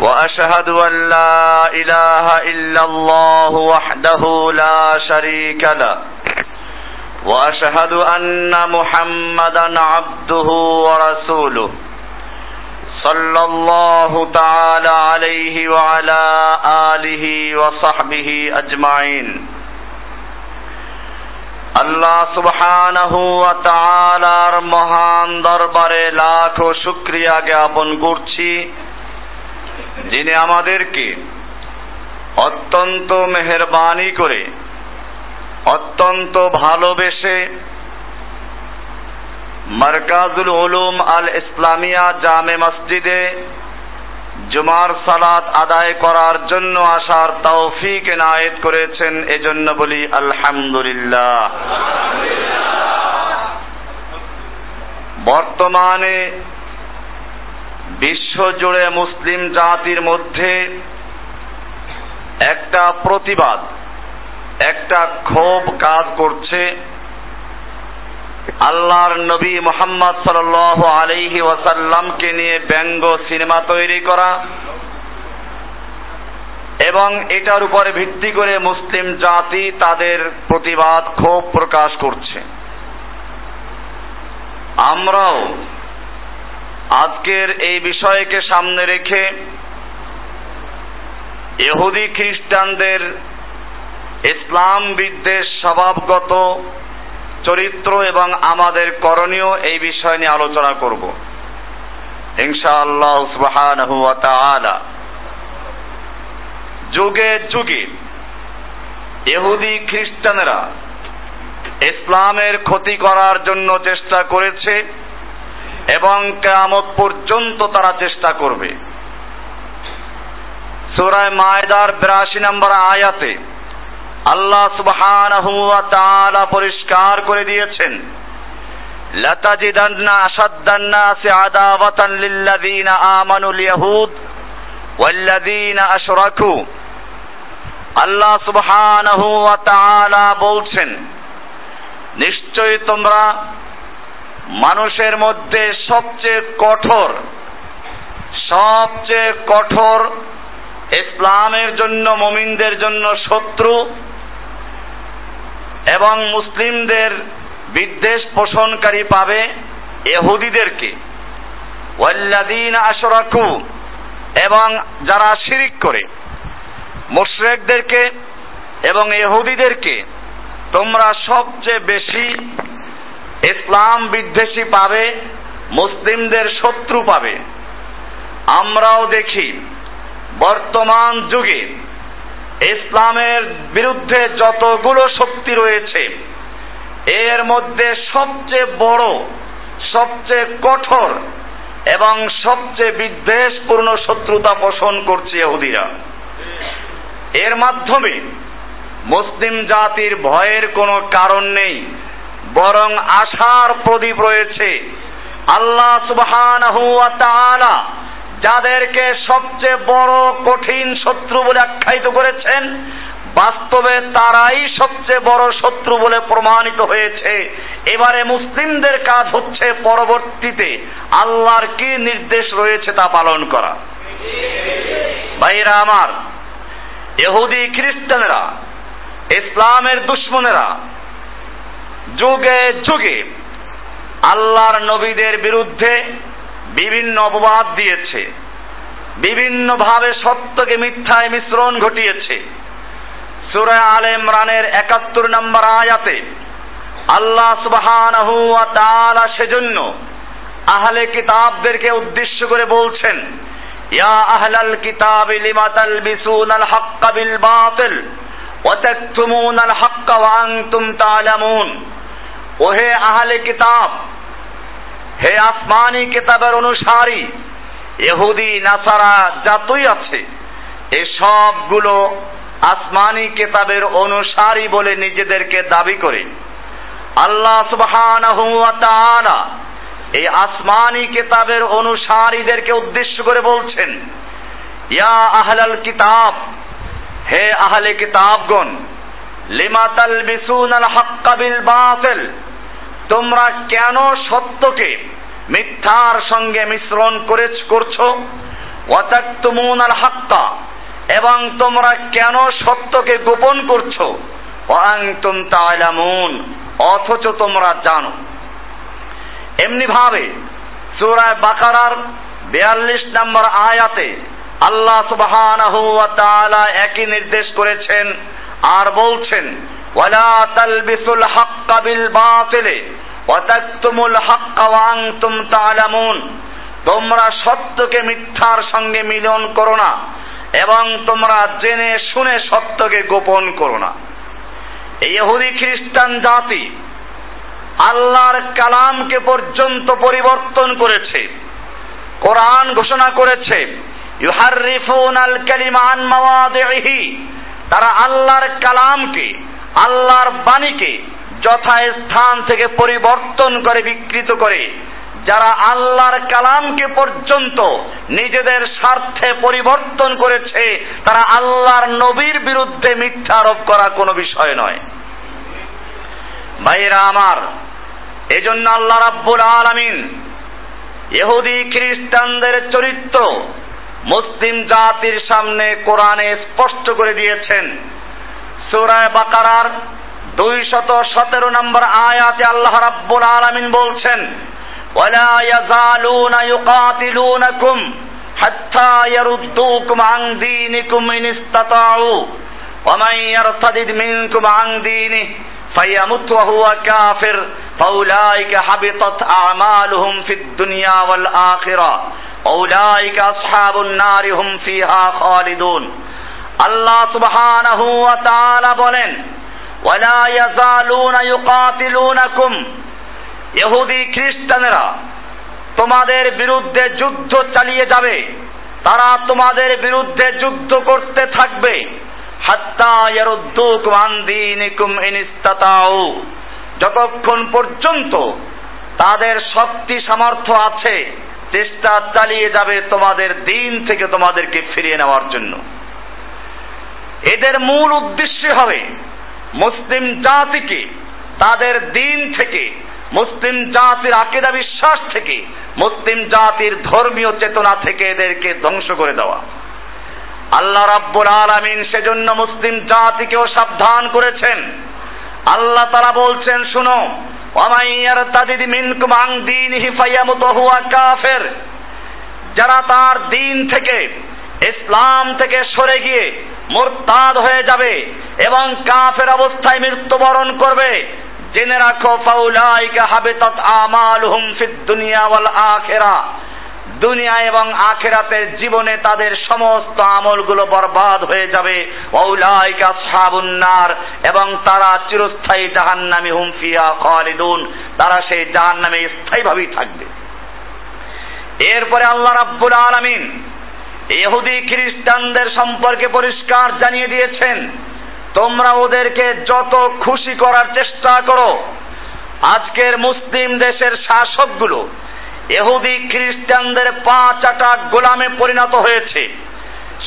واشهد ان لا اله الا الله وحده لا شريك له واشهد ان محمدا عبده ورسوله صلى الله تعالى عليه وعلى اله وصحبه اجمعين আল্লাহ সুবহানাহু ওয়া তাআলার মহান দরবারে লাখো শুকরিয়া জ্ঞাপন করছি যিনি আমাদেরকে অত্যন্ত মেহরবানি করে, অত্যন্ত ভালোবেসে মারকাজুল উলুম আল ইসলামিয়া জামে মসজিদে জুমার সালাত আদায় করার জন্য আসার তৌফিক এনায়েত করেছেন, এজন্য বলি আলহামদুলিল্লাহ। বর্তমানে বিশ্ব জুড়ে মুসলিম জাতির মধ্যে একটা প্রতিবাদ, একটা ক্ষোভ কাজ করছে। আল্লাহর নবী মোহাম্মদ সাল আলহি ওয়াসাল্লামকে নিয়ে ব্যঙ্গ সিনেমা তৈরি করা এবং এটার উপরে ভিত্তি করে মুসলিম জাতি তাদের প্রতিবাদ, ক্ষোভ প্রকাশ করছে। আমরাও আজকের এই বিষয়কে সামনে রেখে এহুদি খ্রিস্টানদের ইসলাম বিদ্বেষ স্বভাবগত চরিত্র এবং আমাদের করণীয় এই বিষয় নিয়ে আলোচনা করব। ইনশাআল্লাহ যুগে যুগে এহুদি খ্রিস্টানেরা ইসলামের ক্ষতি করার জন্য চেষ্টা করেছে। এবং কেয়ামত পর্যন্ত তারা চেষ্টা করবে। সুরায় মায়দার বিরাশি নম্বর আয়াতে আল্লাহ তাআলা পরিষ্কার করে দিয়েছেন, লাতাজিদান্না আশাদ্দান নাসি আদাওয়াতান লিল্লাযিনা আমানুল ইয়াহুদ ওয়াল্লাযিনা আশরাকু। আল্লাহ সুবহানাহু ওয়া তাআলা বলছেন, নিশ্চয়ই তোমরা মানুষের মধ্যে সবচেয়ে কঠোর সবচেয়ে কঠোর ইসলামের জন্য, মমিনদের জন্য শত্রু এবং মুসলিমদের বিদ্বেষ পোষণকারী পাবে এহুদিদেরকে ওয়াল্লাদিন আশরাকু এবং যারা শিরিক করে, মুশরেকদেরকে এবং এহুদিদেরকে তোমরা সবচেয়ে বেশি ইসলাম বিদ্বেষী পাবে, মুসলিমদের শত্রু পাবে। আমরাও দেখি, বর্তমান যুগে ইসলামের বিরুদ্ধে যতগুলো শক্তি রয়েছে, এর মধ্যে সবচেয়ে বড়, সবচেয়ে কঠোর এবং সবচেয়ে বিদ্বেষপূর্ণ শত্রুতা পোষণ করছে ইহুদিরা। এর মাধ্যমে মুসলিম জাতির ভয়ের কোনো কারণ নেই। বরং আশার প্রদীপ রয়েছে। আল্লাহ সুবহানাহু ওয়া যাদেরকে সবচেয়ে বড় কঠিন শত্রু বলে আখ্যায়িত করেছেন, বাস্তবে তারাই সবচেয়ে বড় শত্রু বলে প্রমাণিত হয়েছে। এবারে মুসলিমদের কাজ হচ্ছে পরবর্তীতে আল্লাহর কি নির্দেশ রয়েছে তা পালন করা। ভাইরা আমার এহুদি খ্রিস্টানেরা, ইসলামের দুশ্মনেরা যুগে যুগে আল্লাহর নবীদের বিরুদ্ধে বিভিন্ন অপবাদ দিয়েছে। বিভিন্নভাবে সত্যকে মিথ্যায় মিশ্রণ ঘটিয়েছে। সুরা আল ইমরানের একাত্তর নম্বর আয়াতে আল্লাহ সুবহানাহু ওয়া তাআলা সেজন্য আহলে কিতাবদেরকে উদ্দেশ্য করে বলছেন, ইয়া আহলাল কিতাবি লিমা তালবিসুনাল হাক্কা বিল বাতিল ওয়া তাকতুমুনাল হাক্কা ওয়া আনতুম তা'লামুন ওহে আহলে কিতাব, হে আসমানি কিতাবের অনুসারী, ইহুদি, নাসারা, যতই আছে এ সবগুলো আসমানি কেতাবের অনুসারী বলে নিজেদেরকে দাবি করে। আল্লাহ তাআলা এই আসমানি কেতাবের অনুসারীদেরকে উদ্দেশ্য করে বলছেন, ইয়া আহলাল কিতাব, হে আহলে কিতাবগণ, লিমা তালবিসুনাল হাক্কা বিল বাতিল? তোমরা কেন সত্যকে মিথ্যার সঙ্গে মিশ্রণ করে করছ? ওয়াতাকতুমুনাল হাক্কা। এবং তোমরা কেন সত্যকে গোপন করছ? ওয়াংতুম তা'লামুন অথচ তোমরা জানো। এমনি ভাবে সূরা বাকারার 42 নম্বর আয়াতে আল্লাহ সুবহানাহু ওয়া তাআলা একই নির্দেশ করেছেন আর বলছেন হাক্কা বিল বাতিলে ওয়া তাকতুমুল হাক্কা ওয়া আনতুম তোমরা সত্যকে মিথ্যার সঙ্গে মিলন করো না এবং তোমরা জেনে শুনে সত্যকে গোপন করো না। এই ইহুদি খ্রিস্টান জাতি আল্লাহর কালামকে পর্যন্ত পরিবর্তন করেছে, কোরআন ঘোষণা করেছে ইউহারিফুন আল কালিমা আন মাওয়াদিহি তারা আল্লাহর কালামকে আল্লাহর বাণীকে যথাস্থান থেকে পরিবর্তন করে বিকৃত করে, যারা আল্লাহর কালামকে পর্যন্ত নিজেদের স্বার্থে পরিবর্তন করেছে, তারা আল্লাহর নবীর বিরুদ্ধে মিথ্যা আরোপ করা কোনো বিষয় নয়। ভাইরা আমার, এজন্য আল্লাহ রাব্বুল আলামিন ইহুদি খ্রিস্টানদের চরিত্র মুসলিম জাতির সামনে কোরআনে স্পষ্ট করে দিয়েছেন। সূরা বাকারার দুইশত সতেরো নম্বর আয়াতে আল্লাহ রাব্বুল আলামিন বলছেন ولا يزالون يقاتلونكم حتى يردوكم عن دينكم إن استطاعوا ومن يرتد منكم عن دينه فيمت وهو كافر فأولئك حبطت أعمالهم في الدنيا والآخرة أولئك أصحاب النار هم فيها خالدون আল্লাহ সুবহানাহু ওয়া তাআলা বলেন, ওয়ালা ইয়াজালুনা ইউকাতিলুনাকুম। ইহুদি খ্রিস্টানেরা, তোমাদের বিরুদ্ধে যুদ্ধ চালিয়ে যাবে। তারা তোমাদের বিরুদ্ধে যুদ্ধ করতে থাকবে। যতক্ষণ পর্যন্ত তাদের শক্তি, সামর্থ্য আছে, চেষ্টা চালিয়ে যাবে তোমাদের দিন থেকে তোমাদেরকে ফিরিয়ে নেওয়ার জন্য। এদের মূল উদ্দেশ্য হবে মুসলিম জাতিকে, তাদের দিন থেকে, মুসলিম জাতির আকিদা বিশ্বাস থেকে, মুসলিম জাতির ধর্মীয় চেতনা থেকে এদেরকে ধ্বংস করে দেওয়া। আল্লাহ রাব্বুল আলামিন সেজন্য মুসলিম জাতিকেও সাবধান করেছেন। আল্লাহ তারা বলছেন, শুনো ফায়ামুতু হুয়া কাফের। যারা তার দিন থেকে, ইসলাম থেকে সরে গিয়ে মোরতাদ হয়ে যাবে এবং কাফের অবস্থায় মৃত্যুবরণ করবে। জেনে রাখো, ফাউলাইকা হাবিতাত আমালুহুম ফিদ দুনিয়া ওয়াল আখিরা। দুনিয়া এবং আখেরাতের জীবনে তাদের সমস্ত আমলগুলো বরবাদ হয়ে যাবে। ওলাইকা সাবুন নার এবং তারা চিরস্থায়ী জাহান্নামী হুম ফিয়া খালিদুন। তারা সেই জাহান্নামে স্থায়ীভাবেই থাকবে। এরপরে আল্লাহ রাব্বুল আলামিন ইহুদি খ্রিস্টানদের সম্পর্কে পরিষ্কার জানিয়ে দিয়েছেন, তোমরা ওদেরকে যত খুশি করার চেষ্টা করো। আজকের মুসলিম দেশের শাসকগুলো এহুদি খ্রিস্টানদের পা চাটা গোলামে পরিণত হয়েছে।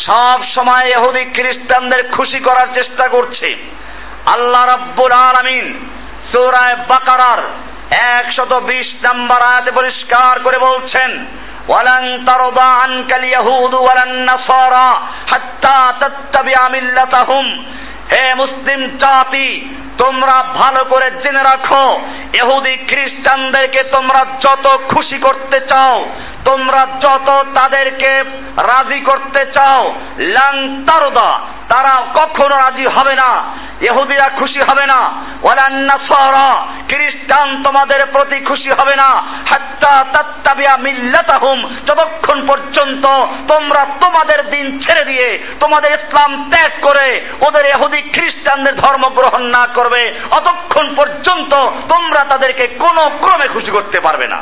সব সময় এহুদি খ্রিস্টানদের খুশি করার চেষ্টা করছে। আল্লাহ রাব্বুল আলামিন সূরায় বাকারার একশত বিশ নম্বর আয়াতে পরিষ্কার করে বলছেন ওয়ালান তারদা আনকাল ইয়াহুদু ওয়ালান নাসারা হাত্তা তাত্তাবিআ মিল্লাতাহুম। হে মুসলিম জাতি, তোমরা ভালো করে জেনে রাখো এহুদি খ্রিস্টানদেরকে তোমরা যত খুশি করতে চাও, তোমরা যত তাদেরকে রাজি করতে চাও লাং তারদা তারা কখনো রাজি হবে না। ইহুদিরা খুশি হবে না। ওয়ালান্নাসারা খ্রিস্টান তোমাদের প্রতি খুশি হবে না। হাত্তা তাত্তাবিয়া মিল্লাতাহুম, যতক্ষণ পর্যন্ত তোমরা তোমাদের দিন ছেড়ে দিয়ে তোমাদের ইসলাম ত্যাগ করে ওদের ইহুদি খ্রিস্টানদের ধর্ম গ্রহণ না করবে, অতক্ষণ পর্যন্ত তোমরা তাদেরকে কোনো ক্রমে খুশি করতে পারবে না।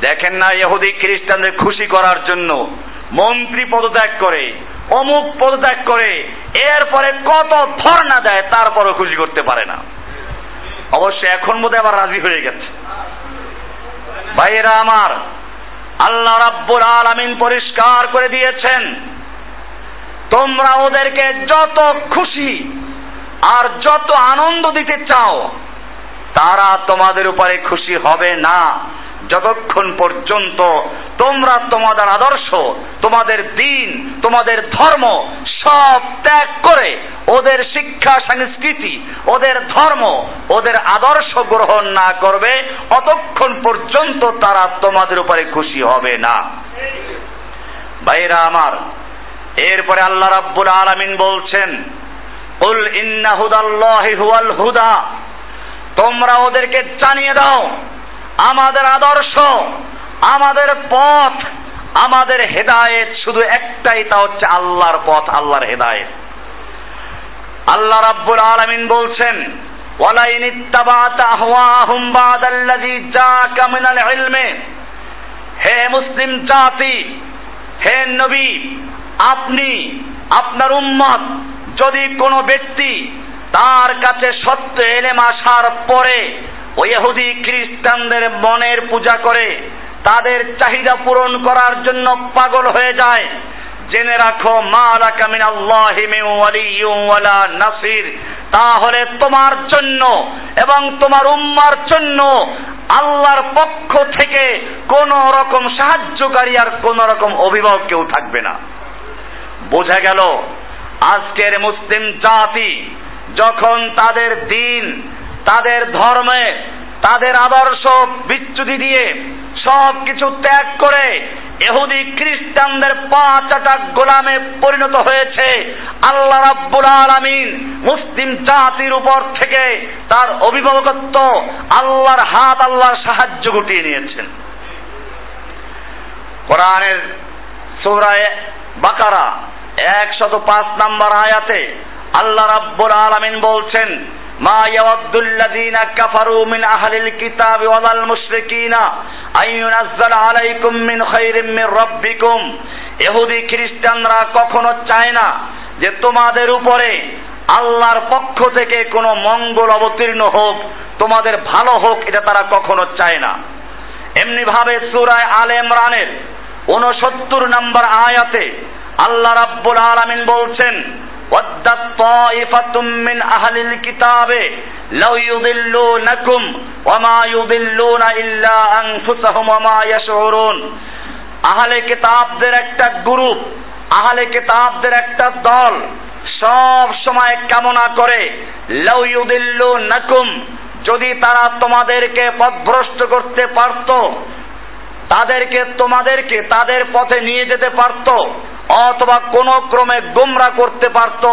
দেখেন না ইহুদি খ্রিস্টানদের খুশি করার জন্য মন্ত্রী পদত্যাগ করে। অমুক পদত্যাগ করে, এরপরে কত ধর্ণা দেয়, তারপরও খুশি করতে পারে না। অবশ্য এখন বোধহয় আবার রাজি হয়ে গেছে। ভাইয়েরা আমার, আল্লাহ রাব্বুল আলামিন পরিষ্কার করে দিয়েছেন, তোমরা ওদেরকে যত খুশি আর যত আনন্দ দিতে চাও, তারা তোমাদের উপরে খুশি হবে না। যতক্ষণ পর্যন্ত তোমরা তোমাদের আদর্শ, তোমাদের দিন, তোমাদের ধর্ম সব ত্যাগ করে ওদের শিক্ষা, সংস্কৃতি, ওদের ধর্ম, ওদের আদর্শ গ্রহণ না করবে, অতক্ষণ পর্যন্ত তারা তোমাদের উপরে খুশি হবে না। ভাইরা আমার, এরপরে আল্লাহ রাব্বুল আলামিন বলছেন উল ইন্না হুদাল্লাহি হুয়াল হুদা। তোমরা ওদেরকে জানিয়ে দাও আমাদের আদর্শ, আমাদের পথ, আমাদের হেদায়েত শুধু একটাই, তা হচ্ছে আল্লাহর পথ, আল্লাহর হেদায়েত। আল্লাহ রাব্বুল আলামিন বলছেন, ওয়ালাইন ইত্তাবাত আহওয়াহুম বাদাল্লাযী জাকা মিনাল ইলমে। হে মুসলিম জাতি, হে নবী, আপনি, আপনার উম্মত যদি কোনো ব্যক্তি তার কাছে সত্য এলেম আসার পরে ওই ইহুদি খ্রিস্টানদের মনের পূজা করে তাদের চাহিদা পূরণ করার জন্য পাগল হয়ে যায়। জেনে রাখো, মা মিন আল্লাহি মিন ওয়ালা নাসির। তাহলে তোমার জন্য এবং তোমার উম্মার জন্য আল্লাহর পক্ষ থেকে কোন রকম সাহায্যকারী আর কোন রকম অভিভাবক কেউ থাকবে না। বোঝা গেল, আজকের মুসলিম জাতি যখন তাদের দিন তাদের ধর্মে, তাদের আদর্শ বিচ্যুতি দিয়ে সব কিছু ত্যাগ করে এহুদি খ্রিস্টানদের পাঁচ আটা গোলামে পরিণত হয়েছে। আল্লাহ রাব্বুল আলামিন মুসলিম জাতির উপর থেকে তার অভিভাবকত্ব আল্লাহর হাত, আল্লাহর সাহায্য গুটিয়ে নিয়েছেন। কোরআনের সূরায়ে বাকারা, একশত পাঁচ নম্বর আয়াতে আল্লাহ রাব্বুল আলামিন বলছেন মা ইয়াওয়াদ্দুল্লাযীনা কাফারু মিন আহলিল কিতাবি ওয়াল মুশরিকিনা আইয়ুনাজ্জাল আলাইকুম মিন খাইরিম মির রাব্বিকুম। ইহুদি খ্রিস্টানরা কখনো চায় না যে তোমাদের উপরে আল্লাহর পক্ষ থেকে কোনো মঙ্গল অবতীর্ণ হোক, তোমাদের ভালো হোক, এটা তারা কখনো চায় না। এমনি ভাবে সূরায় আলে ইমরানের 69 নম্বর আয়াতে আল্লাহ রাব্বুল আলামিন বলছেন ইউদিল্লুনা ইল্লা আনফুসাহুম ওয়া মা ইয়াশউরুন আহলে কিতাবদের একটা গ্রুপ আহলে কিতাবদের একটা দল সব সময় কামনা করে লাউ ইউদিল্লুনাকুম যদি তারা তোমাদেরকে পথভ্রষ্ট করতে পারত তাদেরকে তোমাদেরকে তাদের পথে নিয়ে যেতে পারত অথবা কোন ক্রমে গোমরা করতে পারত।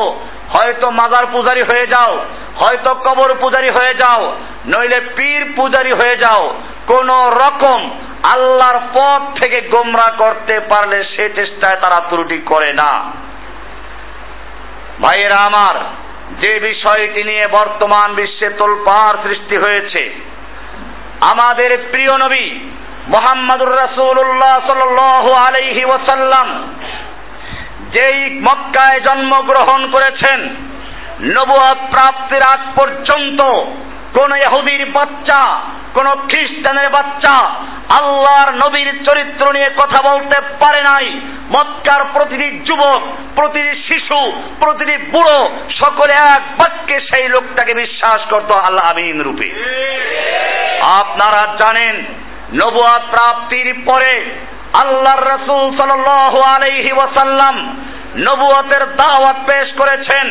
হয়তো মাজার পূজারি হয়ে যাও, হয়তো কবর পূজারি হয়ে যাও, নইলে পীর পূজারি হয়ে যাও। কোন রকম আল্লাহর পথ থেকে গোমরা করতে পারলে সে চেষ্টায় তারা ত্রুটি করে না। ভাইয়েরা আমার, যে বিষয়টি নিয়ে বর্তমান বিশ্বে তোলপাড় সৃষ্টি হয়েছে, আমাদের প্রিয় নবী মোহাম্মদুর রাসূলুল্লাহ সাল্লাল্লাহু আলাইহি ওয়াসাল্লাম যেই মক্কায় জন্মগ্রহণ করেছেন নবুয়াত প্রাপ্তির আগ পর্যন্ত কোন ইহুদির বাচ্চা কোন খ্রিস্টানের বাচ্চা আল্লাহর নবীর চরিত্র নিয়ে কথা বলতে পারে নাই। মক্কার প্রতিটি যুবক প্রতিটি শিশু প্রতিটি বুড়ো সকলে এক বাক্যে সেই লোকটাকে বিশ্বাস করত আল্লাহ আমিন রূপে। আপনারা জানেন নবুয়াত প্রাপ্তির পরে আল্লাহর রসুল সাল্লাল্লাহু আলাইহি ওয়াসাল্লাম নবুয়তের দাওয়াত পেশ করেছেন।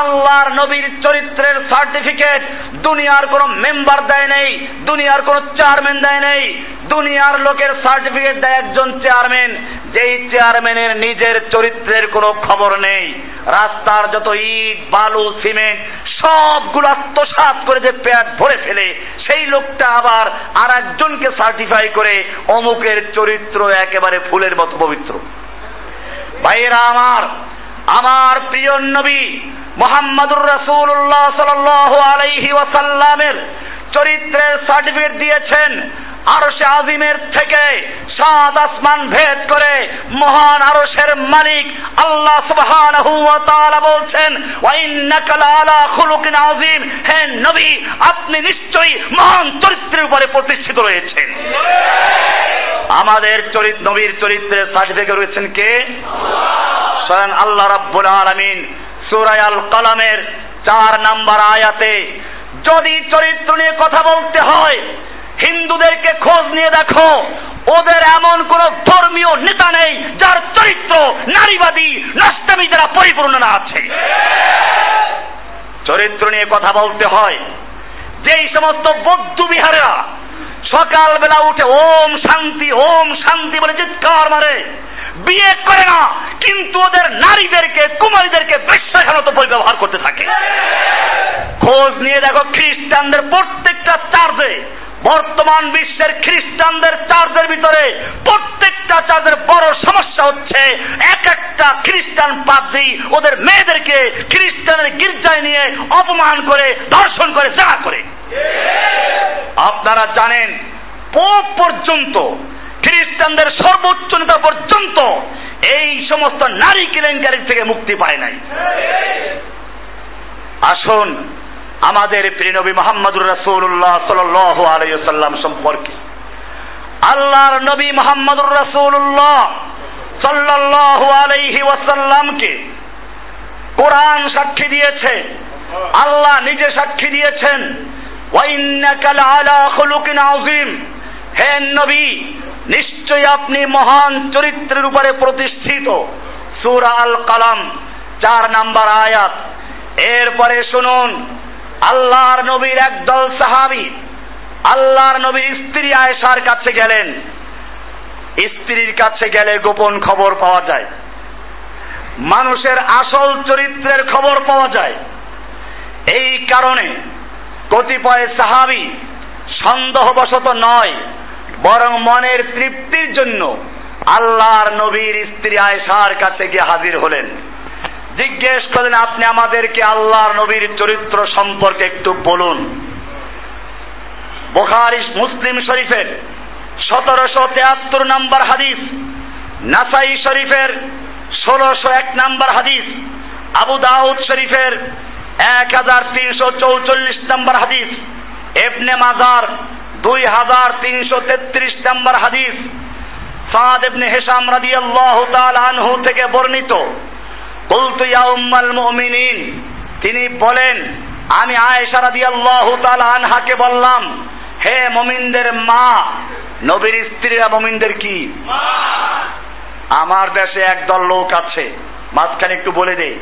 আল্লাহর নবীর চরিত্রের সার্টিফিকেট দুনিয়ার কোনো মেম্বার দেয় নেই, দুনিয়ার কোনো চেয়ারম্যান দেয় নেই, দুনিয়ার লোকের সার্টিফিকেট দেয় একজন চেয়ারম্যান, যেই চেয়ারম্যানের নিজের চরিত্রের কোনো খবর নেই। রাস্তার যত ইট, বালু, সিমেন্ট সবগুলো আত্মসাত করে যে পেট ভরে ফেলে, সেই লোকটা আবার আর একজনকে সার্টিফাই করে অমুকের চরিত্র একেবারে ফুলের মতো পবিত্র। ভাইয়েরা আমার আমার প্রিয় নবী মোহাম্মদুর রাসূলুল্লাহ সাল্লাল্লাহু আলাইহি ওয়াসাল্লামের চরিত্রের সার্টিফিকেট দিয়েছেন। আর সে আজিমের থেকে সাত আসমান ভেদ করে মহান আরশের মালিক আল্লাহ সুবহানাহু ওয়া বলছেন ওয়া ইন্নাকা লাআলা খুলুকিন আযীম। হে নবী, আপনি নিশ্চয়ই মহান চরিত্রের উপরে প্রতিষ্ঠিত রয়েছেন। আমাদের চরিত্র নবীর চরিত্রের সার্টিফিকেট রয়েছেন কে? স্বয়ং আল্লাহ রাব্বুল আলামিন সূরা আল কালামের চার নাম্বার আয়াতে, যদি চরিত্র নিয়ে কথা বলতে হয় হিন্দুদেরকে খোঁজ নিয়ে দেখো, ওদের এমন কোন ধর্মীয় নেতা নেই যার চরিত্র নারীবাদী নষ্টামী যারা পরিপূর্ণ না আছে। চরিত্র নিয়ে কথা বলতে হয়। যেই সমস্ত বৌদ্ধ বিহারেরা সকালবেলা উঠে ওম শান্তি ওম শান্তি বলে চিৎকার মারে, বিয়ে করে না, কিন্তু ওদের নারীদেরকে, কুমারীদেরকে বেশ্যাখানত ব্যবহার করতে থাকে। খোঁজ নিয়ে দেখো খ্রিস্টানদের প্রত্যেকটা চার্জে বর্তমান বিশ্বের খ্রিস্টানদের চার্চের ভিতরে প্রত্যেকটা চার্চের বড় সমস্যা হচ্ছে, এক একটা খ্রিস্টান পাদ্রী ওদের মেয়েদেরকে খ্রিস্টানের গির্জায় নিয়ে অপমান করে, ধর্ষণ করে যা করে। আপনারা জানেন, পোপ পর্যন্ত, খ্রিস্টানদের সর্বোচ্চ নেতা পর্যন্ত এই সমস্ত নারী কেলেঙ্কারির থেকে মুক্তি পায় নাই। আসুন আমাদের প্রিয়নবী মোহাম্মদুর রাসূলুল্লাহ সাল্লাল্লাহু আলাইহি সাল্লাম সম্পর্কে। আল্লাহর নবী মোহাম্মদুর রাসূলুল্লাহ সাল্লাল্লাহু আলাইহি ওয়াসাল্লামকে কোরআন সাক্ষী দিয়েছে, আল্লাহ নিজে সাক্ষী দিয়েছেন। ওয়াইন্নাকা লাআলা খুলুকিন আযীম। হে নবী, নিশ্চয়ই আপনি মহান চরিত্রের উপরে প্রতিষ্ঠিত। সূরা আল কালাম চার নাম্বার আয়াত। এরপরে শুনুন আল্লাহর নবীর একদল সাহাবি, আল্লাহর নবীর স্ত্রী আয়েশার কাছে গেলেন। স্ত্রীর কাছে গেলে গোপন খবর পাওয়া যায়। মানুষের আসল চরিত্রের খবর পাওয়া যায়। এই কারণে কতিপয় সাহাবি সন্দেহবশত নয়, বরং মনের তৃপ্তির জন্য আল্লাহর নবীর স্ত্রী আয়েশার কাছে গিয়ে হাজির হলেন। জিজ্ঞেস করলেন আপনি আমাদেরকে আল্লাহর নবীর চরিত্র সম্পর্কে একটু বলুন। বোখারি, মুসলিম শরীফের সতেরোশো তেয়াত্তর নম্বর হাদিস, নাসাই শরীফের ষোলোশো এক নম্বর হাদিস, আবু দাউদ শরীফের এক হাজার তিনশো চৌচল্লিশ নম্বর হাদিস এবনে মাজার দুই হাজার তিনশো তেত্রিশ নম্বর হাদিস, সাদ এবনে হেসাম রাদিয়াল্লাহু তাআলা আনহু থেকে বর্ণিত। বলতু, ইয়া উম্মাল মুমিনিন। তিনি বলেন, আমি আয়েশা রাদিয়াল্লাহু তাআলা আনহাকে বললাম, হে মুমিনদের মা, নবীর স্ত্রীরা মুমিনদের কি? আমার দেশে একদল লোক আছে। মাঝখানে একটু বলে দেই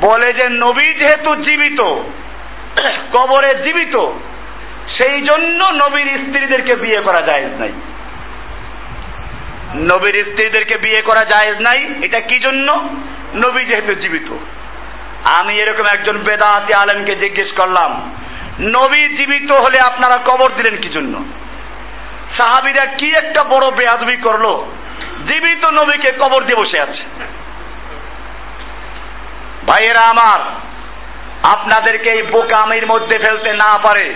বলে যে, নবী যেহেতু জীবিত, কবরে জীবিত, সেই জন্য নবীর স্ত্রীদেরকে বিয়ে করা যায় নাই। নবীর স্ত্রীদেরকে বিয়ে করা জায়েজ নাই, এটা কি জন্য? নবী যেহেতু জীবিত। আমি এরকম একজন বেদাতি আলেমকে জিজ্ঞেস করলাম, নবী জীবিত হলে আপনারা কবর দিলেন কি জন্য? সাহাবিরা কি একটা বড় বেয়াদবি করল? জীবিত নবীকে কবর দিয়ে বসে আছে। ভাইয়েরা আমার, আপনাদেরকে এই বোকামির মধ্যে ফেলতে না পারে।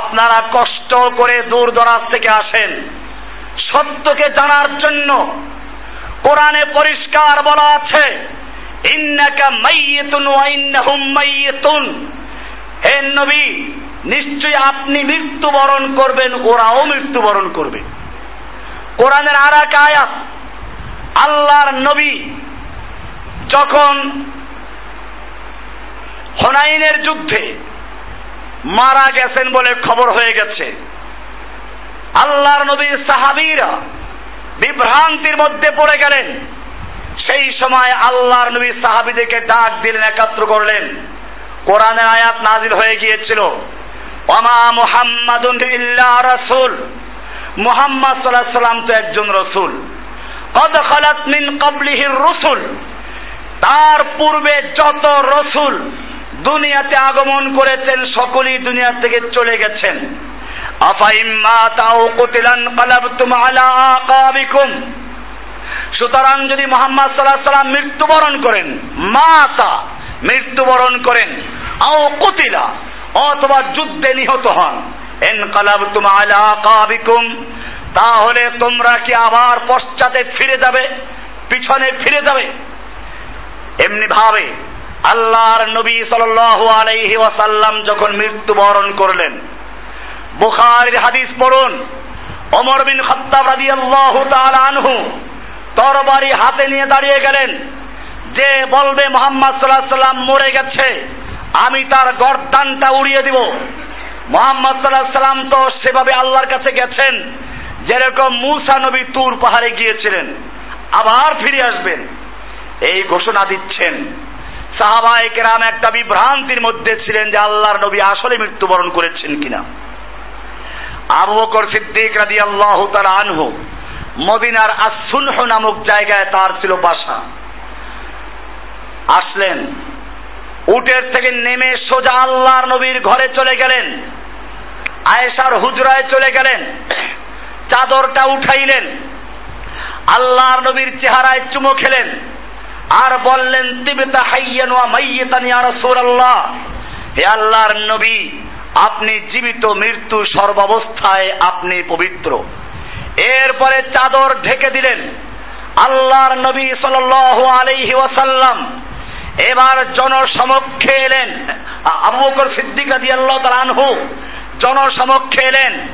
আপনারা কষ্ট করে দূর দরাজ থেকে আসেন। সত্যকে জানার জন্য কোরআনে পরিষ্কার বলা আছে, ইন্নাকা মাইয়িতুন ওয়া ইন্নাহুম মাইয়িতুন। হে নবী, নিশ্চয়ই আপনি মৃত্যুবরণ করবেন, ওরাও মৃত্যুবরণ করবে। কোরআনের আর এক আয়াত, আল্লাহর নবী যখন হনাইনের যুদ্ধে মারা গেছেন বলে খবর হয়ে গেছে আল্লাহর নবীর সাহাবীরা বিভ্রান্তির মধ্যে পড়ে গেলেন। সেই সময় আল্লাহর নবী সাহাবীদেরকে ডাক দিলেন, একাত্র করলেন। কোরআনের আয়াত নাজিল হয়ে গিয়েছিল। ওমা মুহাম্মাদুন ইল্লা রাসূল। মুহাম্মদ সাল্লাল্লাহু সাল্লাম তো একজন রসুল। কদ খালাত মিন ক্বাবলিহির রসুল। তার পূর্বে যত রসুল দুনিয়াতে আগমন করেছেন, সকলেই দুনিয়া থেকে চলে গেছেন। সুতরাং যদি মোহাম্মদ সাল্লাহ সাল্লাম মৃত্যুবরণ করেন, মাতা মৃত্যুবরণ করেন কুতিলা, অথবা যুদ্ধে নিহত হন এন কালাবতুম আলা কাবিকুম তাহলে তোমরা কি আবার পশ্চাতে ফিরে যাবে, পিছনে ফিরে যাবে? এমনি ভাবে আল্লাহর নবী সাল্লাল্লাহু আলাইহি ওয়াসাল্লাম যখন মৃত্যুবরণ করলেন বুখারীর হাদিস পড়ুন। ওমর বিন খাত্তাব রাদিয়াল্লাহু তাআলা আনহু তরবারি হাতে নিয়ে দাঁড়িয়ে গেলেন। যে বলবে মোহাম্মদ সাল্লাহ সাল্লাম, মরে গেছে, আমি তার গর্দানটা উড়িয়ে দিব। মোহাম্মদ সাল্লাহ সাল্লাম তো সেভাবে আল্লাহর কাছে গেছেন। যেরকম মুসা নবী তুর পাহাড়ে গিয়েছিলেন, আবার ফিরে আসবেন। এই ঘোষণা দিচ্ছেন। সাহাবায়ে কেরাম একটা বিভ্রান্তির মধ্যে ছিলেন যে আল্লাহর নবী আসলে মৃত্যুবরণ করেছেন কিনা। আবু বকর সিদ্দিক রাদিয়াল্লাহু তাআলা আনহু মদিনার আসুনহ নামক জায়গায় তার ছিল বাসা। আসলেন, উটের থেকে নেমে সোজা আল্লাহর নবীর ঘরে চলে গেলেন। আয়েশার হুজরায় চলে গেলেন। চাদরটা উঠাইলেন। আল্লাহর নবীর চেহারায় চুমো খেলেন। আর বললেন তিবিতা হাইয়ান ওয়া মাইয়াতান ইয়া রাসূলুল্লাহ, হে আল্লাহর নবী আপনি জীবিত মৃত্যু সর্বাবস্থায় আপনি পবিত্র। এরপরে চাদর ঢেকে দিলেন। আল্লাহর নবী সাল্লাল্লাহু আলাইহি ওয়াসাল্লাম। এবার জনসমক্ষে এলেন। আবু বকর সিদ্দিক রাদিয়াল্লাহু আনহু জনসমক্ষে এলেন।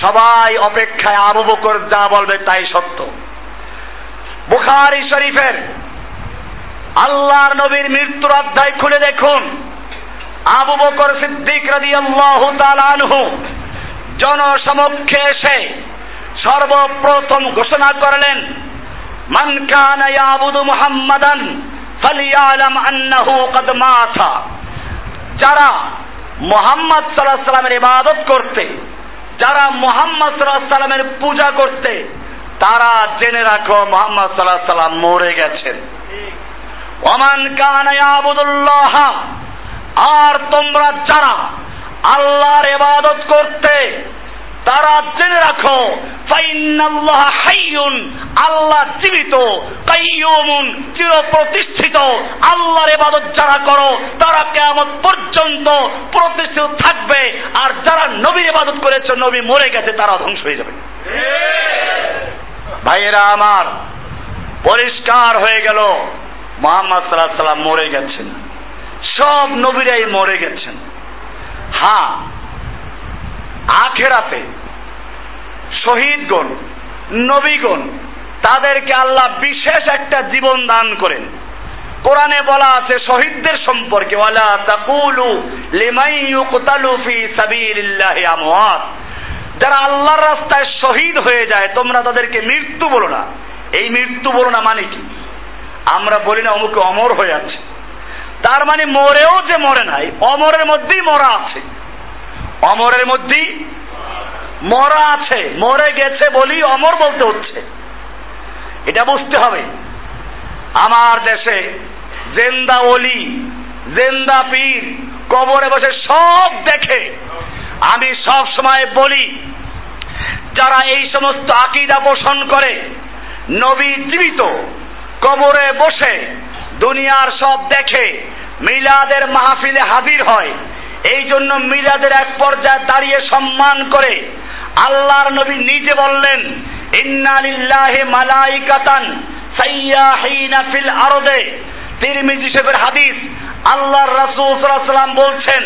সবাই অপেক্ষায় আবু বকর যা বলবে তাই সত্য। বুখারী শরীফের আল্লাহর নবীর মৃত্যুর অধ্যায় খুলে দেখুন। আবু বকর সিদ্দিক রাদিয়াল্লাহু তাআলা আনহু জনসমক্ষে এসে সর্বপ্রথম ঘোষণা করলেন মান কানা ইয়াবুদু মুহাম্মাদান ফালিয়ালাম আন্নাহু কদ মাতা। যারা মোহাম্মদ সাল্লাহ সাল্লামের ইবাদত করতে যারা মোহাম্মদ সাল্লাহ সাল্লামের পূজা করতে তারা জেনে রাখো মোহাম্মদ সাল্লাহ সাল্লাম মরে গেছেন। ওমান কানা ইয়াবুদুল্লাহ আর তোমরা যারা আল্লাহর ইবাদত করতে তারা জেনে রাখো আল্লাহ জীবিত, কাইয়ুমুন চির প্রতিষ্ঠিত আল্লাহর ইবাদত যারা করো, তারা কিয়ামত পর্যন্ত প্রতিষ্ঠিত থাকবে, আর যারা নবীর ইবাদত করেছে, নবী মরে গেছে তারা ধ্বংস হয়ে যাবে। ভাইয়েরা আমার, পরিষ্কার হয়ে গেল, মোহাম্মদ সাল্লাহ সাল্লাম মরে গেছেন। সব নবীরাই মরে গেছেন। হ্যাঁ আখেরাতে শহীদগণ, নবীগণ, তাদেরকে আল্লাহ বিশেষ একটা জীবন দান করেন। কোরআনে বলা আছে শহীদদের সম্পর্কে, ওয়ালা তাকুলু লিমাই ইউকতালু ফি সাবিলিল্লাহি আমওয়াত। যারা আল্লাহর রাস্তায় শহীদ হয়ে যায়, তোমরা তাদেরকে মৃত্যু বলো না। এই মৃত্যু বলো না মানে কি? আমরা বলি না অমুকে অমর হয়ে আছে। তার মানে মরেও যে মরে নাই, অমরের মধ্যেই মরা আছে। অমরের মধ্যেই মরা আছে, মরে গেছে বলি অমর বলতে হচ্ছে। এটা বুঝতে হবে। আমার দেশে জেন্দা অলি, জেন্দা পীর, কবরে বসে সব দেখে আমি সব সময় বলি, যারা এই সমস্ত আকিদা পোষণ করে, নবী জীবিত, কবরে বসে দুনিয়ার সব দেখে মিলাদের মাহফিলে হাজির হয়। এই জন্য মিলাদের এক পর্যায়ে দাঁড়িয়ে সম্মান করে আল্লাহর নবী নিজে বললেন, ইন্না লিল্লাহি মালাইকাতান সাইয়াহিনা ফিল আরদে। তিরমিজি শরীফের হাদিস আল্লাহর রাসূল সাল্লাল্লাহু বলছেন,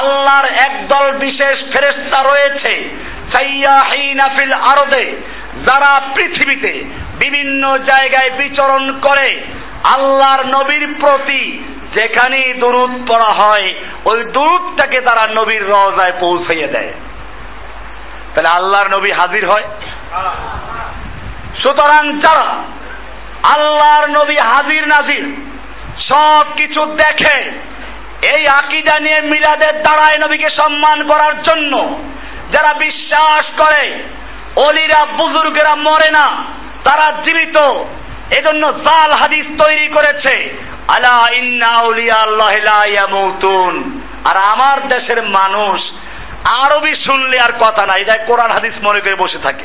আল্লাহর একদল বিশেষ ফেরেশতা রয়েছে সাইয়াহিনা ফিল আরদে, যারা পৃথিবীতে বিভিন্ন জায়গায় বিচরণ করে আল্লাহর নবীর প্রতি যেখানেই দুরুদ পড়া হয়, ওই দুরুদটাকে তারা নবীর রওজায় পৌঁছাইয়ে দেয়। তাহলে আল্লাহর নবী হাজির হয়। সুতরাং যারা আল্লাহর নবী হাজির নাজির, সব কিছু দেখে, এই আকিদা নিয়ে মিলাদের দ্বারায় নবীকে সম্মান করার জন্য, যারা বিশ্বাস করে, অলিরা, বুজুর্গেরা মরে না, তারা জীবিত। এজন্য জাল হাদিস তৈরি করেছে। আলা ইন্না আল্লাহ লা ইয়ামুতুন। আর আমার দেশের মানুষ আরবি শুনলে আর কথা নাই তাই কোরআন হাদিস মনে করে বসে থাকে।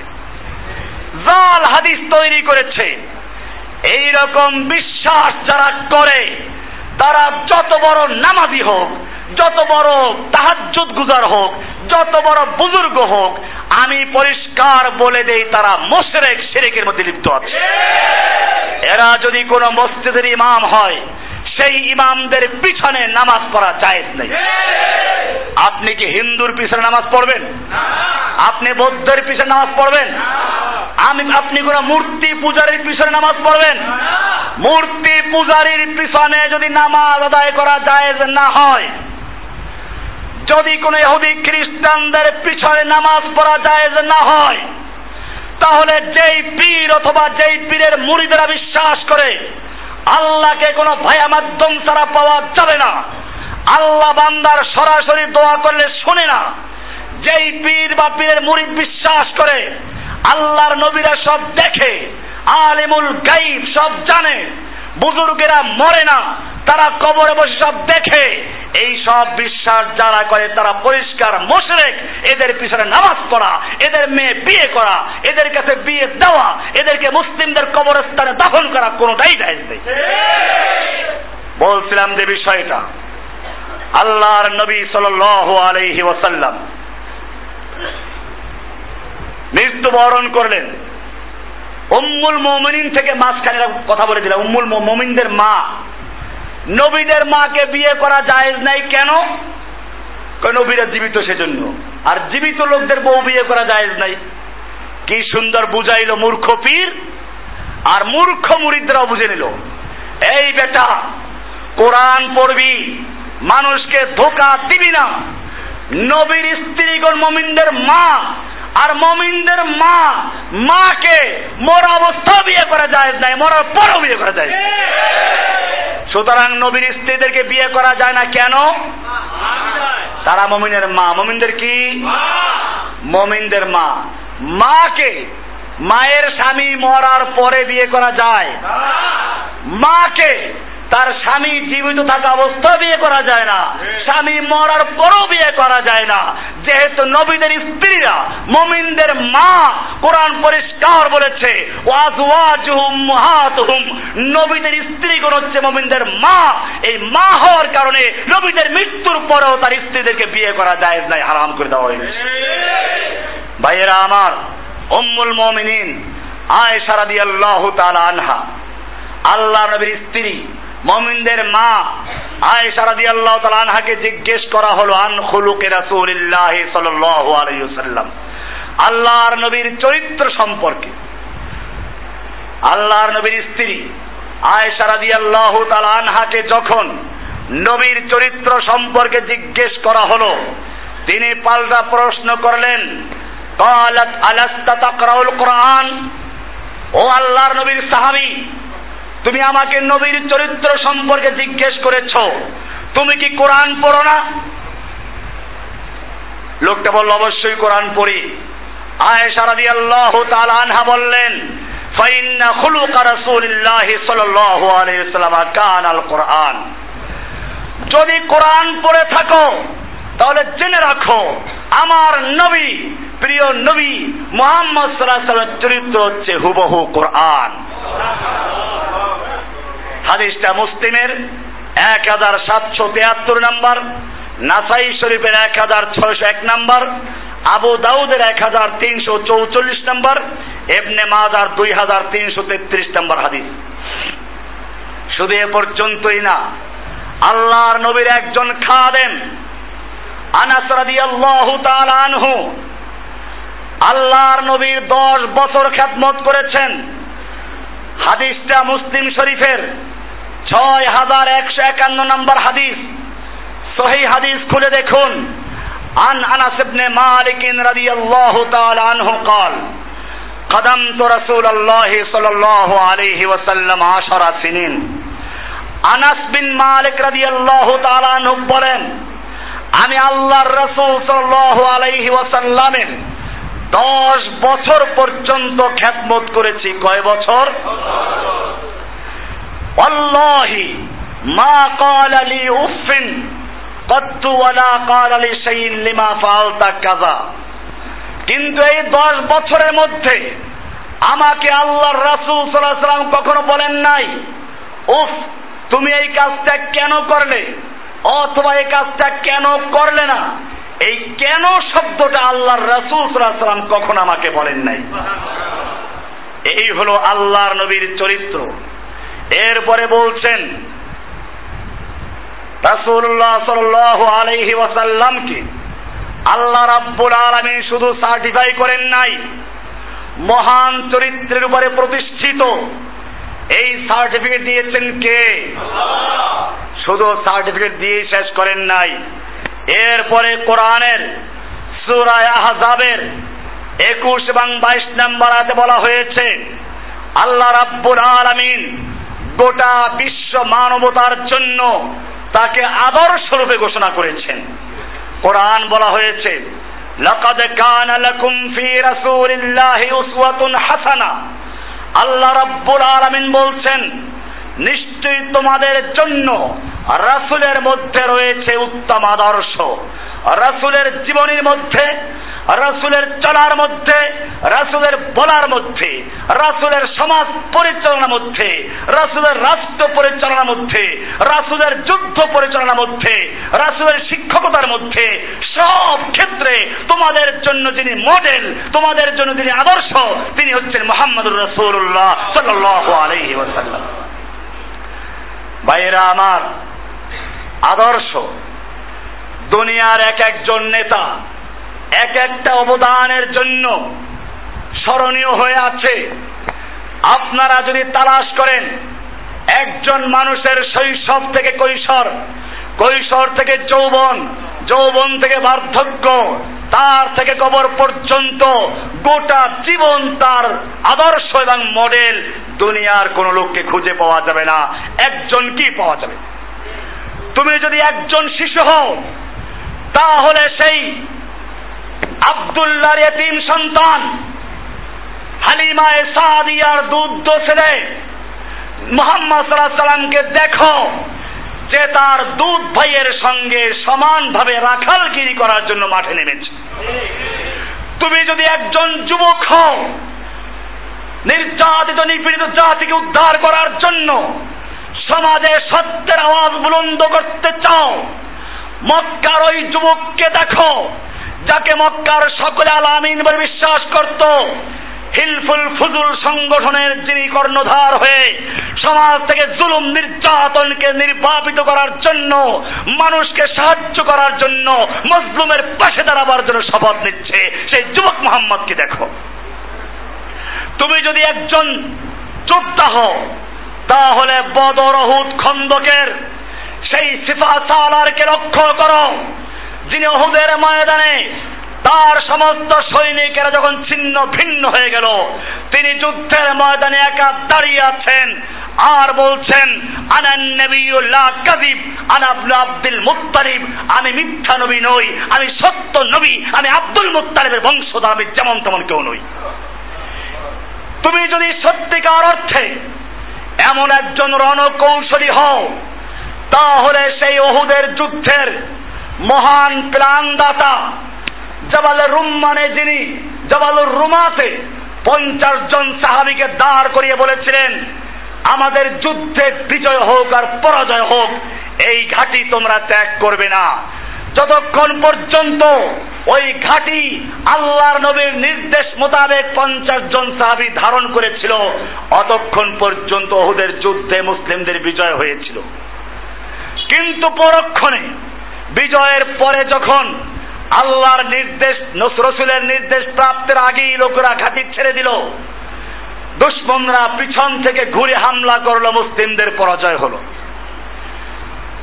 জাল হাদিস তৈরি করেছে। এই রকম বিশ্বাস যারা করে, তারা যত বড় নামাজি হোক যত বড় তাহাজ্জুদ গুজার হোক, যত বড় বুজুর্গ হোক, আমি পরিষ্কার বলে দেই, তারা মোশরেক, শিরিকের মধ্যে লিপ্ত আছে। এরা যদি কোনো মসজিদের ইমাম হয়, সেই ইমামদের পিছনে নামাজ পড়া জায়েজ নেই। আপনি কি হিন্দুর পিছনে নামাজ পড়বেন? আপনি বৌদ্ধের পিছনে নামাজ পড়বেন? আমি, আপনি কোন মূর্তি পূজারীর পিছনে নামাজ পড়বেন? মূর্তি পূজারীর পিছনে যদি নামাজ আদায় করা জায়েজ না হয় যদি কোন ইহুদি খ্রিস্টানদের পিছনে নামাজ পড়া জায়েজ না হয়, তাহলে যেই পীর অথবা যেই পীরের মুড়িদেরা বিশ্বাস করে, আল্লাহকে কোনো ভায়া মাধ্যম ছাড়া পাওয়া যাবে না। আল্লাহ বান্দার সরাসরি দোয়া করলে শোনে না, যেই পীর বা পীরের মুরিদ বিশ্বাস করে, আল্লাহর নবীরা সব দেখে, আলিমুল গাইব সব জানে। বুজুর্গেরা মরে না, তারা কবরে বসে সব দেখে। এই সব বিশ্বাস যারা করে, তারা পরিষ্কার মোশরেক। এদের পিছনে নামাজ পড়া, এদের মেয়ে বিয়ে করা, এদের কাছে বিয়ে দেওয়া, এদেরকে মুসলিমদের কবরস্থানে দাফন করা কোনোটাই জায়েজ নেই। বলছিলাম যে বিষয়টা, আল্লাহর নবী সাল্লাল্লাহু আলাইহি ওয়াসাল্লাম মৃত্যুবরণ করলেন। উম্মুল মোমিনিন থেকে মাঝখানে কথা বলে দিলাম। উম্মুল মোমিনদের মা। নবীদের মাকে বিয়ে করা জায়েজ নাই। কেন? নবীরা জীবিত সেজন্য। আর জীবিত লোকদের বউ বিয়ে করা জায়েজ নাই। কি সুন্দর বুঝাইল মূর্খ পীর। আর মূর্খ মুরিদরাও বুঝে নিল। এই বেটা, কোরআন পড়বি, মানুষকে ধোকা দিবি না। নবীর স্ত্রীগণ মমিনদের মা। আর মমিনদের মা, মাকে মরা অবস্থা বিয়ে করা যায় নাই, মরার পরও বিয়ে করা যায় সুতরাং নবীর স্ত্রীদেরকে বিয়ে করা যায় না কেন? তারা মমিনের মা। মমিনদের কি? মমিনদের মা। মাকে, মায়ের স্বামী মরার পরে বিয়ে করা যায়। মাকে তার স্বামী জীবিত থাকা অবস্থা বিয়ে করা যায় না। স্বামী মরার পরও বিয়ে করা যায় না। যেহেতু নবীদের স্ত্রীরা মমিনদের মা কোরআন পরিষ্কার বলেছে নবীদের স্ত্রীগণ হচ্ছে মমিনদের মা। এই মা হওয়ার কারণে নবীদের মৃত্যুর পরেও তার স্ত্রীদেরকে বিয়ে করা যায় নাই হারাম করে দেওয়া হয়েছে। ভাইয়েরা আমার অম্মুল মমিনিন আয়েশা রাদিয়াল্লাহু তাআলা আনহা আল্লাহ নবীর স্ত্রী মমিনদের মা আয়েশা রাদিয়াল্লাহু তাআলা আনহাকে জিজ্ঞেস করা হলো, আন খুলুকে আল্লাহ সাল্লাল্লাহু আলাইহি ওয়াসাল্লাম। আল্লাহর নবীর চরিত্র সম্পর্কে। আল্লাহর নবীর স্ত্রী আয়েশা রাদিয়াল্লাহু তাআলা আনহাকে যখন নবীর চরিত্র সম্পর্কে জিজ্ঞেস করা হলো, তিনি পাল্টা প্রশ্ন করলেন, কালাত আলাস্তা তাকরাউল কোরআন? ও আল্লাহর নবীর সাহাবী তুমি আমাকে নবীর চরিত্র সম্পর্কে জিজ্ঞেস করেছ। তুমি কি কোরআন পড়ো না? লোকটা বলল, অবশ্যই কোরআন পড়ি। আয়েশা রাদিয়াল্লাহু তাআলা আনহা বললেন, ফাইন্না খুলুকা রাসূলিল্লাহি সাল্লাল্লাহু আলাইহি ওয়াসাল্লাম কান আল কোরআন। যদি কোরআন পড়ে থাকো, তাহলে জেনে রাখো, আমার নবী, প্রিয় নবী মোহাম্মদ সাল্লাহ চরিত্র হচ্ছে হুবহু কোরআন। হাদিসটা মুসলিমের এক হাজার সাতশো তেয়াত্তর নাম্বার, নাসাই শরীফের এক হাজার ছয়শো এক নাম্বার, আবু দাউদের এক হাজার তিনশো চৌচল্লিশ নাম্বার এবনে মাজার দুই হাজার তিনশো তেত্রিশ নাম্বার হাদিস। শুধু এ পর্যন্তই না, আল্লাহর নবীর একজন খাদেম, আনাস রাদিয়াল্লাহু তাআলা আনহু, আল্লাহর নবীর দশ বছর খ্যাতমত করেছেন। হাদিসটা মুসলিম শরীফের ছয় হাজার একশো একান্ন নম্বর হাদিস সহি হাদিস খুলে দেখুন আন আনাস ইবনে মালিক রাদিয়াল্লাহু তাআলা আনহু قال قدمت رسول الله صلى الله عليه وسلم عشر سنين আনাস বিন মালিক রাদিয়াল্লাহু তাআলা আনহু বলেন আমি আল্লাহর রাসূল সাল্লাল্লাহু আলাইহি ওয়াসাল্লামের দশ বছর পর্যন্ত খ্যাতমত করেছি কয় বছর অল্লাহি মা কাল আলী কত্তু ওয়ালা কাল আলী শাইইন লিমা ফালতা কাজা কিন্তু এই দশ বছরের মধ্যে আমাকে আল্লাহর রাসূল সাল্লাম কখনো বলেন নাই, উফ, তুমি এই কাজটা কেন করলে? অথবা এই কাজটা কেন করলে না? এই কেন শব্দটা আল্লাহর রাসূল সাল্লাম কখন আমাকে বলেন নাই? এই হলো আল্লাহর নবীর চরিত্র। এরপরে বলছেন রাসূলুল্লাহ সাল্লাল্লাহু আলাইহি ওয়াসাল্লামকে আল্লাহ রাব্বুল আলামিন শুধু সার্টিফাই করেন নাই মহান চরিত্রের উপরে প্রতিষ্ঠিত এই সার্টিফিকেট দিয়েছেন কে? শুধু সার্টিফিকেট দিয়ে শেষ করেন নাই। এরপরে কোরআনের সুরায় আহজাবের একুশ এবং বাইশ নাম্বার হাতে বলা হয়েছে আল্লাহ রাব্বুল আলামিন গোটা বিশ্ব মানবতার জন্য তাকে আদর্শ রূপে ঘোষণা করেছেন। কোরআন বলা হয়েছে, লাকাদ কানা লাকুম ফি রাসূলিল্লাহি উসওয়াতুন হাসানা। আল্লাহ রাব্বুল আলামিন বলছেন, নিশ্চয়ই তোমাদের জন্য রাসূলের মধ্যে রয়েছে উত্তম আদর্শ। রাসূলের জীবনীর মধ্যে রাসূলের চলার মধ্যে, রাসূলের বলার মধ্যে, রাসূলের সমাজ পরিচালনার মধ্যে, রাসূলের রাষ্ট্র পরিচালনার মধ্যে, রাসূলের যুদ্ধ পরিচালনার মধ্যে, রাসূলের শিক্ষকতার মধ্যে, সব ক্ষেত্রে তোমাদের জন্য যিনি মডেল তোমাদের জন্য যিনি আদর্শ, তিনি হচ্ছেন মোহাম্মদুর রাসূলুল্লাহ সাল্লাল্লাহু আলাইহি ওয়াসাল্লাম। ভাইয়েরা আমার আদর্শ, দুনিয়ার এক একজন নেতা এক একটা অবদানের জন্য স্মরণীয় হয়ে আছে। আপনারা যদি তালাশ করেন, একজন মানুষের শৈশব থেকে কৈশোর কৈশোর থেকে যৌবন যৌবন থেকে বার্ধক্য, তার থেকে কবর পর্যন্ত গোটা জীবন তার আদর্শ এবং মডেল দুনিয়ার কোন লোককে খুঁজে পাওয়া যাবে না। একজন কি পাওয়া যাবে? তুমি যদি একজন শিশু হও, তাহলে সেই আবদুল্লাহর এতিম সন্তান হালিমায় সাদিয়ার দুধ ছেলে মোহাম্মদ সাল্লাহ সাল্লামকে দেখো যে তার দুধ ভাইয়ের সঙ্গে সমানভাবে রাখালগিরি করার জন্য মাঠে নেমেছে। তুমি যদি একজন যুবক হও, নির্যাতিত, নিপীড়িত জাতিকে উদ্ধার করার জন্য সমাজে সত্যের আওয়াজ বুলন্দ করতে চাও, মক্কার ওই যুবককে দেখো যাকে মক্কার সকলে আলামিন বলে বিশ্বাস করত, হিলফুল ফুজুল সংগঠনের যিনি কর্ণধার হয়ে সমাজ থেকে জুলুম নির্যাতনকে নির্বাপিত করার জন্য, মানুষকে সাহায্য করার জন্য, মজলুমের পাশে দাঁড়াবার জন্য শপথ নিচ্ছে, সেই যুবক মোহাম্মদকে দেখো। তুমি যদি একজন যোদ্ধা হও, তাহলে বদরহুদ খন্দকের সেই সিফা সালারকে লক্ষ্য করো। যিনি অহুদের ময়দানে, তার সমস্ত সৈনিকেরা যখন ছিন্ন ভিন্ন হয়ে গেল, তিনি যুদ্ধের ময়দানে একা দাঁড়িয়ে আছেন। আর বলছেন আনান নবিউল্লাহ কাযিব, আনা আব্দুল মুত্তালিব, আমি মিথ্যা নবী নই, আমি সত্য নবী, আমি আব্দুল মুত্তালিবের বংশধর, আমি যেমন তেমন কেউ নই। তুমি যদি সত্যিকার অর্থে এমন একজন রণকৌশলী হও, তাহলে সেই ওহুদের যুদ্ধের মহান প্রাণদাতা, জবাল রুম্মানে যিনি, জবালুর রুমাতে পঞ্চাশ জন সাহাবিকে দাঁড় করিয়ে বলেছিলেন, আমাদের যুদ্ধে বিজয় হোক আর পরাজয় হোক, এই ঘাটি তোমরা ত্যাগ করবে না। যতক্ষণ পর্যন্ত ওই ঘাটি আল্লাহর নবীর নির্দেশ মোতাবেক পঞ্চাশ জন সাহাবি ধারণ করেছিল, অতক্ষণ পর্যন্ত ওহুদের যুদ্ধে মুসলিমদের বিজয় হয়েছিল। কিন্তু পরক্ষণে বিজয়ের পরে যখন আল্লাহর নির্দেশ রসুলের নির্দেশ প্রাপ্তের আগেই লোকেরা ঘাটি ছেড়ে দিল। দুশ্মনরা পিছন থেকে ঘুরে হামলা করল, মুসলিমদের পরাজয় হলো।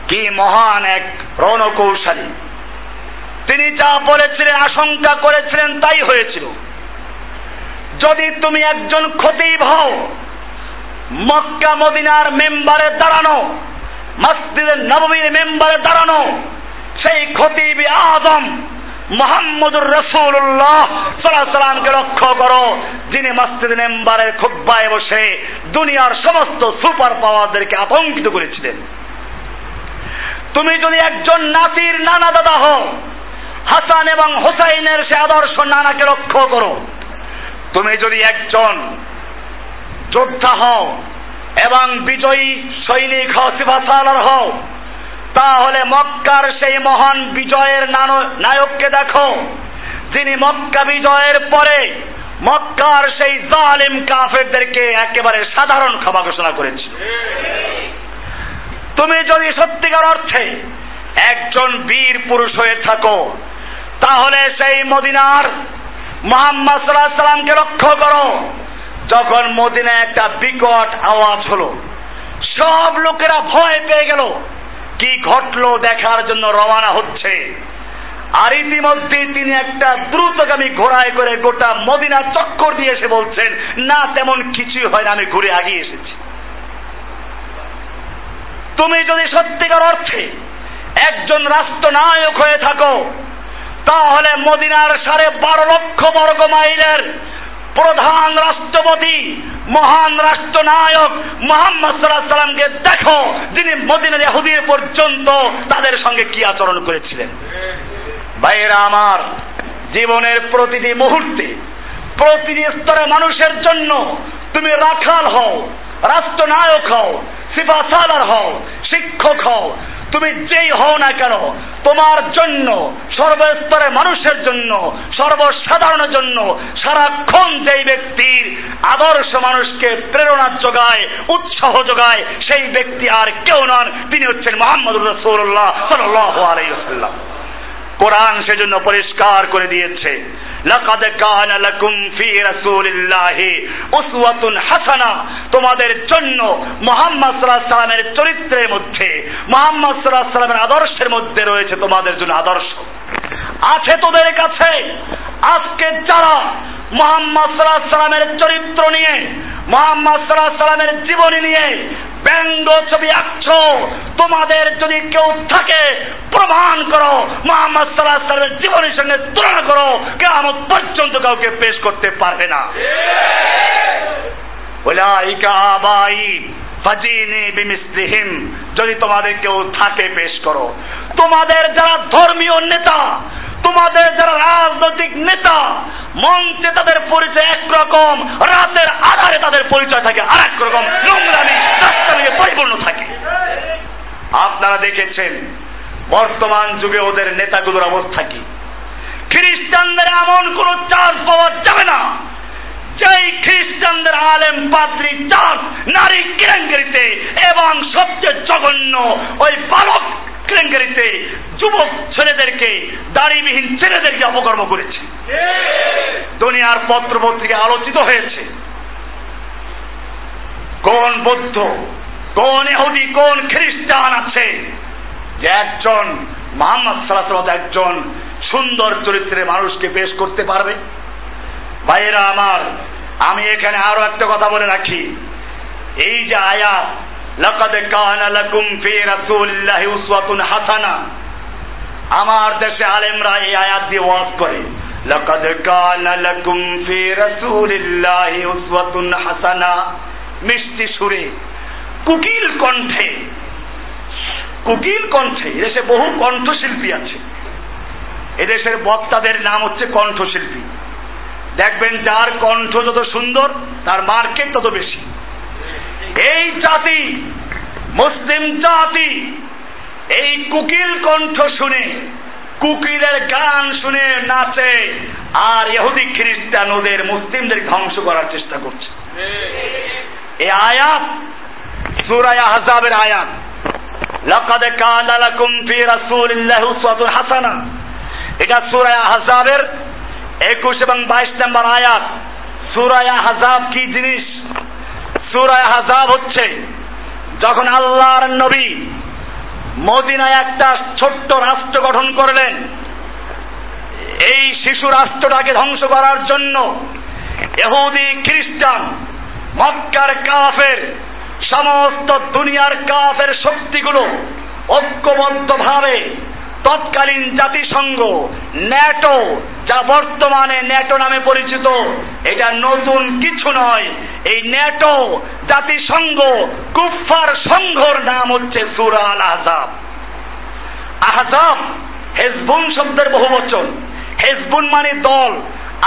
কি মহান এক রণকৌশলী। তিনি যা বলেছিলেন, আশঙ্কা করেছিলেন, তাই হয়েছিল। যদি তুমি একজন খতিব হও, মক্কা মদিনার মেম্বারে দাঁড়ানো মসজিদের নবমীর মেম্বারে দাঁড়ানো সেই খতিব আজম মোহাম্মদুর রসুল্লাহ সাল্লামকে লক্ষ্য করো, যিনি মসজিদ মেম্বারের খুব্বায় বসে দুনিয়ার সমস্ত সুপার পাওয়ারদেরকে আতঙ্কিত করেছিলেন। তুমি যদি একজন নাতির নানা দাদা হও, হাসান এবং হোসাইনের সে আদর্শ নানাকে লক্ষ্য করো। তুমি যদি একজন যোদ্ধা হও এবং বিজয়ী সৈনিক হও সিফাসালার হও তাহলে মক্কার সেই মহান বিজয়ের নায়ককে দেখো। যিনি মক্কা বিজয়ের পরে মক্কার সেই জালিম কাফেরদেরকে একেবারে সাধারণ ক্ষমা ঘোষণা করেছে। তুমি যদি সত্যিকার অর্থে একজন বীর পুরুষ হয়ে থাকো, তাহলে সেই মদিনার মোহাম্মদ সাল্লাহ সাল্লামকে লক্ষ্য করো। যখন মদিনায় একটা বিকট আওয়াজ হলো, সব লোকেরা ভয় পেয়ে গেল। কি ঘটলো দেখার জন্য রওনা হচ্ছে। আর ইতিমধ্যে তিনি একটা দ্রুতগামী ঘোড়ায় করে গোটা মদিনা চক্কর দিয়ে এসে বলছেন, না, তেমন কিছুই হয় না, আমি ঘুরে আগিয়ে এসেছি। তুমি যদি সত্যিকার অর্থে একজন রাষ্ট্রনায়ক হয়ে থাকো, তাহলে মদিনার সাড়ে বারো লক্ষ বর্গ মাইলের প্রধান রাষ্ট্রপতি, মহান রাষ্ট্রনায়ক মোহাম্মদ সাল্লামকে দেখো যিনি মদিনার ইহুদির পর্যন্ত তাদের সঙ্গে কি আচরণ করেছিলেন। ভাইয়েরা আমার, জীবনের প্রতিটি মুহূর্তে, প্রতিটি স্তরে মানুষের জন্য তুমি রাখাল হও, রাষ্ট্রনায়ক হও সিফা সালার হও, শিক্ষক হও তুমি যেই হও না কেন, তোমার জন্য, সর্বস্তরে মানুষের জন্য, সর্বসাধারণের জন্য, সারাক্ষণ যেই ব্যক্তির আদর্শ মানুষকে প্রেরণা যোগায়, উৎসাহ যোগায়, সেই ব্যক্তি আর কেউ নন। তিনি হচ্ছেন মোহাম্মদ রসুল্লাহ সাল্লাহ আলাইসাল্লাম কোরআন সেজন্য পরিষ্কার করে দিয়েছে। লাকাদ কানা লাকুম ফি রাসূলিল্লাহি উসওয়াতুন হাসানা। তোমাদের জন্য মুহাম্মদ সাল্লাল্লাহু আলাইহি সাল্লামের চরিত্রের মধ্যে, মুহাম্মদ সাল্লাল্লাহু আলাইহি সাল্লামের আদর্শের মধ্যে রয়েছে তোমাদের জন্য আদর্শ। আছে তোদের কাছে। আজকে যারা মোহাম্মদ সাল্লাহ সাল্লামের চরিত্র নিয়ে মোহাম্মদ সাল্লাহ সাল্লামের জীবনী নিয়ে ব্যঙ্গ ছবি আঁকছ তোমাদের যদি কেউ থাকে প্রমাণ করো মোহাম্মদ সাল্লাহ সাল্লামের জীবনের সঙ্গে তুলনা করো কে কেমন পর্যন্ত কাউকে পেশ করতে পারবে না। ওলাইকা আবাই। যদি তোমাদের কেউ থাকে পেশ করো। তোমাদের যারা ধর্মীয় নেতা, তোমাদের যারা রাজনৈতিক নেতা, মঞ্চে তাদের পরিচয় একরকম, রাতের আধারে তাদের পরিচয় থাকে আর এক রকম পরিপূর্ণ থাকে। আপনারা দেখেছেন, বর্তমান যুগে ওদের নেতাগুলোর অবস্থা কি? খ্রিস্টানদের এমন কোন চার্জ পাওয়া যাবে না যেই খ্রিস্টানদের আলেম পাত্রী চার্জ নারী কেলেঙ্কারিতে এবং সবচেয়ে জঘন্য ওই বালক কেলেঙ্কারিতে যুবক ছেলেদেরকে, দাড়িবিহীন ছেলেদেরকে অপকর্ম করেছে। দুনিয়ার পত্র পত্রিকা আলোচিত হয়েছে। কোন বৌদ্ধ, কোন এহুদি কোন খ্রিস্টান আছে যে একজন মোহাম্মদ সাল্লাহ একজন সুন্দর চরিত্রের মানুষকে পেশ করতে পারবে? ভাইয়েরা আমার, আমি এখানে আরও একটা কথা বলে রাখি। এই যে আয়াত লাকাদ কানা লাকুম ফি রাসূলিল্লাহি উসওয়াতুন হাসানা। আমার দেশে আলেমরা এই আয়াত দিয়ে ওয়াজ করে, লাকাদ কানা লাকুম ফি রাসূলিল্লাহি উসওয়াতুন হাসানা। মিষ্টি সুরে, কুকিল কণ্ঠে কুকিল কণ্ঠে এদেশে বহু কণ্ঠশিল্পী আছে। এদেশের বক্তাদের নাম হচ্ছে কণ্ঠশিল্পী। দেখবেন যার কণ্ঠ যত সুন্দর, তার মার্কেট তত বেশি। এই জাতি, মুসলিম জাতি, এই কুকিল কণ্ঠ শুনে, কুকিলের গান শুনে নাচে, আর ইহুদি খ্রিস্টান ওদের মুসলিমদের ধ্বংস করার চেষ্টা করছে। এই আয়াত, সুরায় আহজাবের আয়াত। লাকাদ কানা লাকুম ফি রাসূলিল্লাহি হাসানা। এটা সূরা আহজাবের একুশ এবং বাইশ নম্বর আয়াত সুরায় হাজাব কি জিনিস? সুরায় হাজাব হচ্ছে যখন আল্লাহর নবী মদিনায় একটা ছোট্ট রাষ্ট্র গঠন করলেন, এই শিশু রাষ্ট্রটাকে ধ্বংস করার জন্য এহুদি খ্রিস্টান, মক্কার কাফের, সমস্ত দুনিয়ার কাফের শক্তিগুলো ঐক্যবদ্ধভাবে তৎকালীন জাতিসংঘ, ন্যাটো, যা বর্তমানে ন্যাটো নামে পরিচিত, এটা নতুন কিছু নয়। এই ন্যাটো জাতিসংঘ কুফার সংঘর নাম হচ্ছে সুরা আল আহজাব আহজাব হেজবুন শব্দের বহু বচন। হেজবুন মানে দল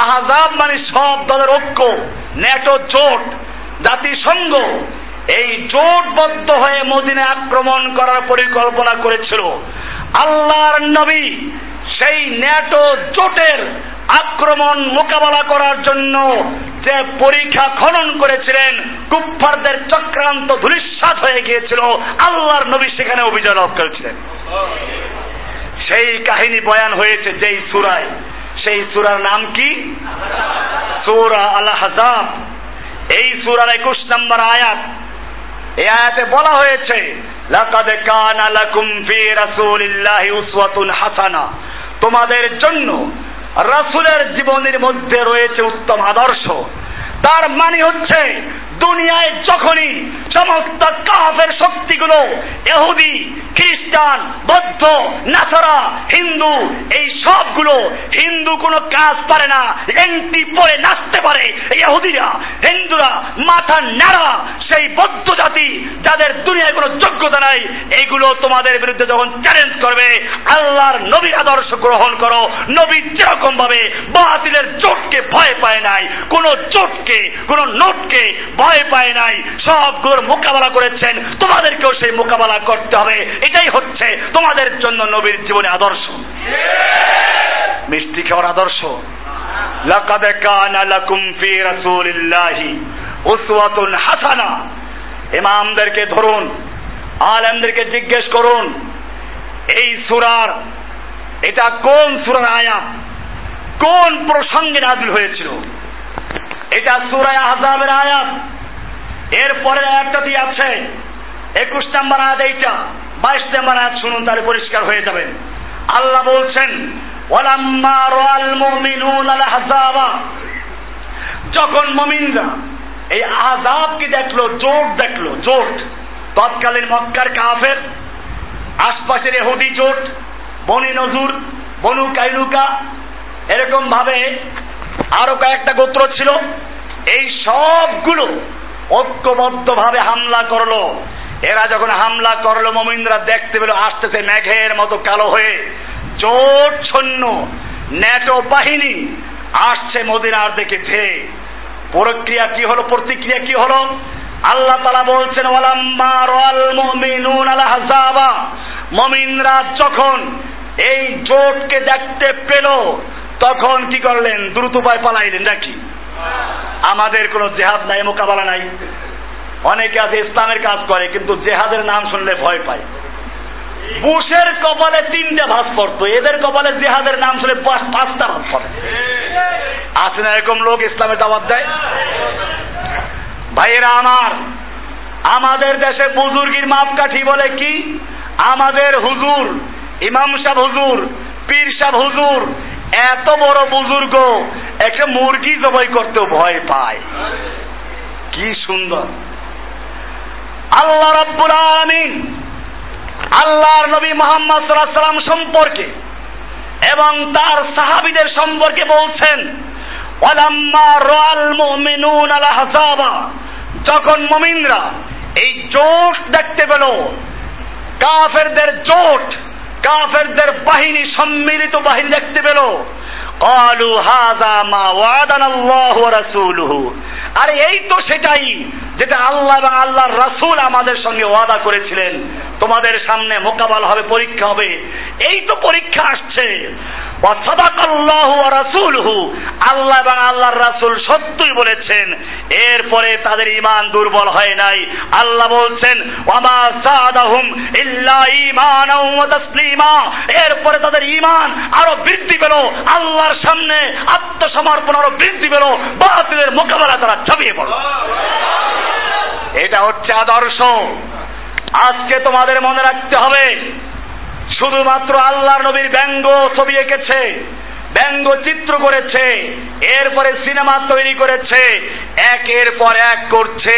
আহজাব মানে সব দলের ঐক্য, ন্যাটো জোট। জাতিসংঘ এই জোটবদ্ধ হয়ে মদিনে আক্রমণ করার পরিকল্পনা করেছিল। আল্লাহর নবী সেই ন্যাটো জোটের আক্রমণ মোকাবেলা করার জন্য যে পরীক্ষা খনন করেছিলেন, কুফফারদের চক্রান্ত ধূলিসাৎ হয়ে গিয়েছিল। আল্লাহর নবী সেখানে অভিযান লাভ করেছিলেন। সেই কাহিনী বয়ান হয়েছে যেই সুরায়। সেই সুরার নাম কি? সুরা আল হাজাব এই সুরার একুশ নম্বর আয়াত। এই আয়াতে বলা হয়েছে, লাকাদ কানা লাকুম ফি রাসূলিল্লাহি উসওয়াতুন হাসানা। তোমাদের জন্য রাসূলের জীবনের মধ্যে রয়েছে উত্তম আদর্শ। তার মানে হচ্ছে, দুনিয়ায় যখনই সমস্ত কাফের শক্তিগুলো এহুদি খ্রিস্টান, বৌদ্ধ, নাসারা, হিন্দু, এই সবগুলো হিন্দু কোনো কাজ পারে না এন্টি পরে নাচতে পারে এহুদিরা হিন্দুরা, মাথা নাড়া সেই বৌদ্ধ জাতি যাদের দুনিয়ায় কোনো যোগ্যতা নাই এইগুলো তোমাদের বিরুদ্ধে যখন চ্যালেঞ্জ করবে, আল্লাহর নবীর আদর্শ গ্রহণ করো, নবী যেরকম ভাবে বাতিলের জোটকে ভয় পায় নাই, কোন জোটকে কোন নোটকে ভয় পায় নাই, সবগুলোর মোকাবেলা করেছেন, তোমাদেরকেও সেই মোকাবেলা করতে হবে, এটাই হচ্ছে তোমাদের জন্য নবীর জীবনে আদর্শ। মিষ্টি খাওয়ার আদর্শ। লাকাদ কানা লাকুম ফি রাসূলিল্লাহি উসওয়াতুন হাসানা। ইমামদেরকে ধরুন, আলেমদেরকে জিজ্ঞেস করুন, এই সুরার, এটা কোন সুরার আয়াত কোন প্রসঙ্গে হয়েছিল? এটা সুরায় আহজাবের আয়াত। এরপরে আয়াতটি আছে। একুশ নম্বর আয়াত এইটা। বাইশ নম্বর আয়াত শুনুন, তাহলে পরিষ্কার হয়ে যাবেন আল্লাহ বলছেন, ওয়ালাম্মা রাআল মুমিনুন আল আহজাবা যখন মুমিনরা এই আজাবকে দেখল, জোট দেখল, জোট, তৎকালীন মক্কার কাফের, আশপাশের এহুদি জোট, বনি নজুর, বনু কাইলুকা এরকম ভাবে আরও কয়েকটা গোত্র ছিল, এই সবগুলো ঐক্যবদ্ধ ভাবে হামলা করল। এরা যখন হামলা করল মমিন্দ্রা দেখতে পেল, আসতেছে মেঘের মতো কালো হয়ে। জোট ছন্ন ন্যাটো বাহিনী আসছে মদিনার দিকে ধেয়ে প্রক্রিয়া কি হলো, প্রতিক্রিয়া কি হলো? আল্লাহ তালা বলছেন ওয়ালাম্মা মুমিনরা যখন এই জোটকে দেখতে পেল, তখন কি করলেন? দ্রুত উপায় পালাইলেন নাকি? আমাদের কোনো জেহাদ নাই, মোকাবেলা নাই। অনেকে আছে ইসলামের কাজ করে, কিন্তু জেহাদের নাম শুনলে ভয় পায়। বুশের কপালে তিনটে ভাস পড়তো, এদের কপালে জেহাদের নাম শুনে পাঁচটা ভাস পড়ে। আছে না এরকম লোক ইসলামের দাওয়াত দেয়? ভাইয়েরা আমার, আমাদের দেশে বুজুর্গির মাপকাঠি বলে কি? আমাদের হুজুর, ইমাম সাহ হুজুর, পীর সাহ হুজুর, এত বড় বুজুর্গ, একটা মুরগি জবাই করতেও ভয় পায়। কি সুন্দর। আল্লাহ রব্বুল আলামিন আল্লাহর নবী মোহাম্মদ সাল্লাল্লাহু সাল্লাম সম্পর্কে এবং তার সাহাবীদের সম্পর্কে বলছেন ওয়ালাম্মা রাল মুমিনুন আল আহজাবা যখন মুমিনরা এই জোট দেখতে পেল কাফেরদের জোট কাফেরদের বাহিনী সম্মিলিত বাহিনী দেখতে পেল قالوا هذا ما وعدنا الله ورسوله আরে এই তো সেটাই যেটা আল্লাহ এবং আল্লাহর রাসূল আমাদের সঙ্গে ওয়াদা করেছিলেন। তোমাদের সামনে মোকাবেলা হবে, পরীক্ষা হবে। এই তো পরীক্ষা আসছে। আল্লাহ এবং আল্লাহর রাসূল সত্যই বলেছেন, এরপরে তাদের ইমান দুর্বল হয় নাই। আল্লাহ বলছেন এরপরে তাদের ঈমান আরও বৃদ্ধি পেল, আল্লাহর সামনে আত্মসমর্পণ আরও বৃদ্ধি পেল, বাতিলের মোকাবেলা তারা ঝাঁপিয়ে পড়ল। এটা হচ্ছে আদর্শ। আজকে তোমাদের মনে রাখতে হবে, শুধুমাত্র আল্লাহর নবীর ব্যঙ্গ ছবি এঁকেছে, ব্যঙ্গ চিত্র করেছে, এরপরে সিনেমা তৈরি করেছে, একের পর এক করছে।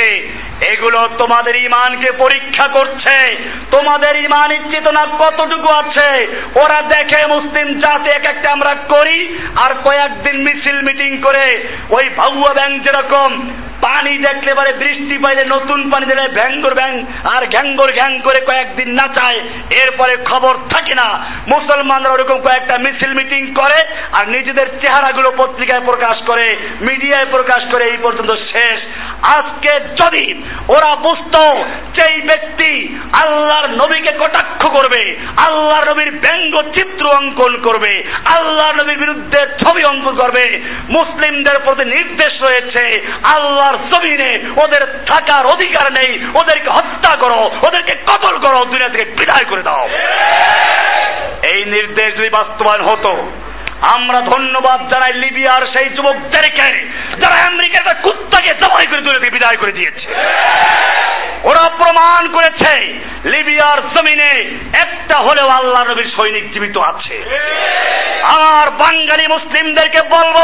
এগুলো তোমাদের ইমানকে পরীক্ষা করছে, তোমাদের ইমানের চেতনা কতটুকু আছে, ওরা দেখে মুসলিম জাতি এক একটা আমরা করি, আর কয়েকদিন মিছিল মিটিং করে ওই ভাউয়া ব্যাংক যেরকম পানি দেখলে পরে বৃষ্টি পাইলে নতুন পানি দিলে ভ্যাঙ্গর ব্যাং আর ঘ্যাঙ্গর ঘ্যাং করে কয়েকদিন নাচায় এরপরে খবর থাকে না। মুসলমানরা ওরকম কয়েকটা মিছিল মিটিং করে, আর নিজেদের চেহারাগুলো পত্রিকায় প্রকাশ করে, মিডিয়ায় প্রকাশ করে, এই পর্যন্ত শেষ। আজকে যদি ওরা বুঝতো সেই ব্যক্তি আল্লাহর নবীকে কটাক্ষ করবে, আল্লাহর নবীর ব্যঙ্গ চিত্র অঙ্কন করবে, আল্লাহর নবীর বিরুদ্ধে ছবি অঙ্কন করবে, মুসলিমদের প্রতি নির্দেশ রয়েছে আল্লাহর জমিনে ওদের থাকার অধিকার নেই, ওদেরকে হত্যা করো, ওদেরকে কতল করো দুনিয়া থেকে বিদায় করে দাও। এই নির্দেশ যদি বাস্তবায়ন হতো, আমরা ধন্যবাদ জানাই লিবিয়ার সেই যুবকদেরকে। যারা আমেরিকার একটা কুত্তাকে জবাই করে দূরে থেকে বিদায় করে দিয়েছে। ওরা প্রমাণ করেছে, লিবিয়ার জমিনে একটা হলেও আল্লাহ নবীর সৈনিক জীবিত আছে। আর বাঙালি মুসলিমদেরকে বলব,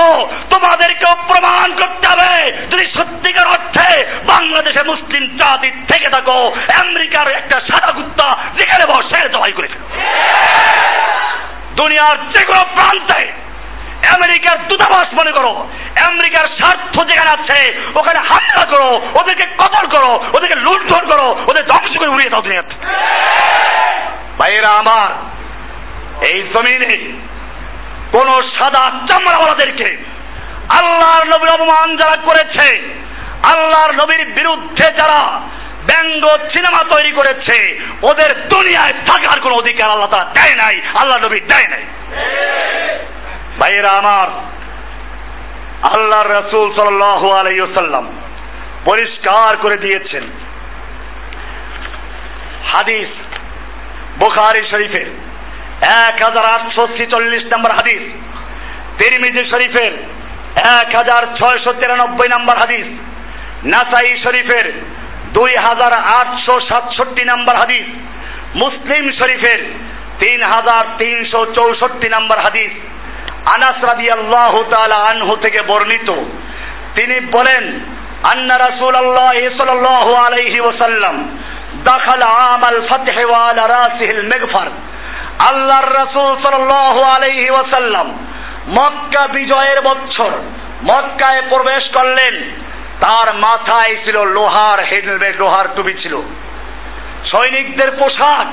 তোমাদেরকেও প্রমাণ করতে হবে। যদি সত্যিকার অর্থে বাংলাদেশে মুসলিম জাতি থেকে থাকো, আমেরিকার একটা সাদা কুত্তা যেখানে বসে জবাই করেছিল দুনিয়ার যে কোনো প্রান্তে আমেরিকার দূতাবাস মনে করো, আমেরিকার স্বার্থ যেখানে আছে, ওখানে হামলা করো, ওদেরকে কতল করো, ওদেরকে লুণ্ঠন করো, ওদের ধ্বংস করে উড়িয়ে দাও দুনিয়াতে। ভাইয়েরা আমার, এই জমিনে কোন সাদা চামড়াওয়ালাদেরকে আল্লাহর নবীর অপমান যারা করেছে, আল্লাহর নবীর বিরুদ্ধে যারা ব্যঙ্গ সিনেমা তৈরি করেছে, ওদের দুনিয়ায় থাকার কোন অধিকার আল্লাহ তারা দেয় নাই আল্লাহ নবী দেয় নাই। ভাইয়েরা আমার আল্লাহর রসুল সাল্লাম পরিষ্কার করে দিয়েছেন। হাদিস বুখারি শরীফের এক হাজার আটশো ছিচল্লিশ নম্বর হাদিস, তিরমিজি শরীফের এক হাজার ছয়শো তিরানব্বই নম্বর হাদিস, নাসাই শরীফের দুই হাজার আটশো সাতষট্টি নম্বর হাদিস, মুসলিম শরীফের তিন হাজার তিনশো চৌষট্টি নম্বর হাদিস। আনাস রাদিয়াল্লাহু তাআলা আনহু থেকে বর্ণিত। তিনি বলেন, আন্না রাসূলুল্লাহ সাল্লাল্লাহু আলাইহি ওয়াসাল্লাম দাখাল আমাল ফাতহ ওয়া আলা রাসিহিল মিগফার। আল্লাহর রাসূল সাল্লাল্লাহু আলাইহি ওয়াসাল্লাম মক্কা বিজয়ের বছর মক্কায় প্রবেশ করলেন। তার মাথায় ছিল লোহার হেলমেট, লোহার টুপি ছিল। সৈনিকদের পোশাক,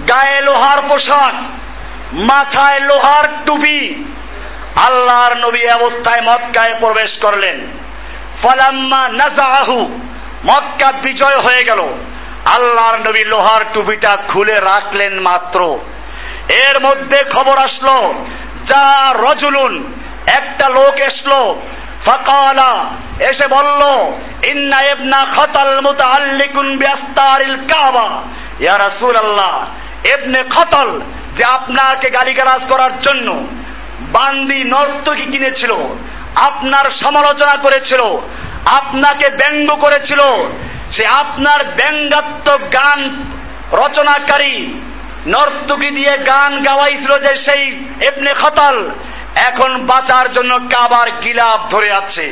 গায়ে লোহার পোশাক মাথায় লোহার টুপি। আল্লাহর নবী অবস্থায় মক্কায় প্রবেশ করলেন। ফালাম্মা নাজাহু মক্কা বিজয় হয়ে গেল। আল্লাহর নবী লোহার টুপিটা খুলে রাখলেন মাত্র। এর মধ্যে খবর আসলো, যা রজুলুন, একটা লোক এসলো। ফাকালা, এসে বলল, ইন্না ইবনা খতাল মুতাআল্লিকুন বিআস্তারিল কাবা। ইয়া রাসূলুল্লাহ, ইবনে খতল যে আপনাকে গালিগালাজ করার জন্য বান্দি নর্তকী কিনেছিল, আপনার সমালোচনা করেছিল, আপনাকে ব্যঙ্গ করেছিল, সে আপনার ব্যঙ্গাত্মক গান রচনাকারী নর্তকী দিয়ে গান গাওয়াইছিল যে সেই এমনি খতাল এখন বাঁচার জন্য কাবার গিলাপ ধরে আছে।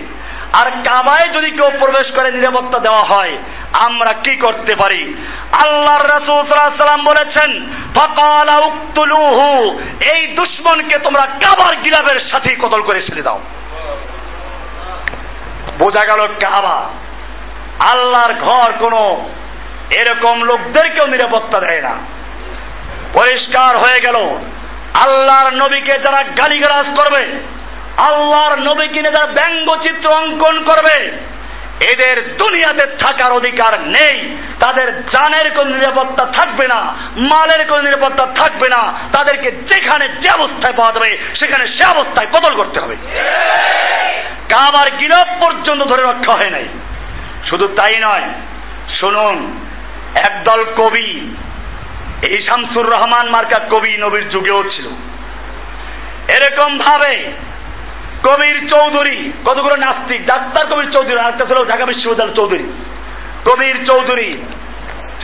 আর কাবায় যদি কেউ প্রবেশ করে নিরাপত্তা দেওয়া হয় আমরা কি করতে পারি? আল্লাহর রাসূল সাল্লাম বলেছেন, ফাকালা উক্তুলুহু এই দুশমনকে তোমরা কাবার গিলাপের সাথেই কতল করে ছেড়ে দাও। বোঝা গেল কাবা। আল্লাহর ঘর কোনো এরকম লোকদেরকেও নিরাপত্তা দেয় না। পরিষ্কার হয়ে গেল। আল্লাহর নবীকে যারা গালিগালাজ করবে, আল্লাহর নবীকে নিয়ে যারা ব্যঙ্গচিত্র অঙ্কন করবে এদের দুনিয়াতে থাকার অধিকার নেই। তাদের জানের কোন নিরাপত্তা থাকবে না, মালের কোন নিরাপত্তা থাকবে না। তাদেরকে যেখানে যে অবস্থায় পাওয়া যাবে, সেখানে সে অবস্থায় কতল করতে হবে। কাবার গিরব পর্যন্ত ধরে রক্ষা হয় নাই। শুধু তাই নয়, শুনুন, একদল কবি, এই শামসুর রহমান মার্কা কবি নবীর যুগেও ছিল। এরকম ভাবে কবির চৌধুরী, কতগুলো নাস্তিক? ডাক্তার কবির চৌধুরী আরেকটা ছিল ঢাকা বিশ্ববিদ্যালয় চৌধুরী। কবির চৌধুরী,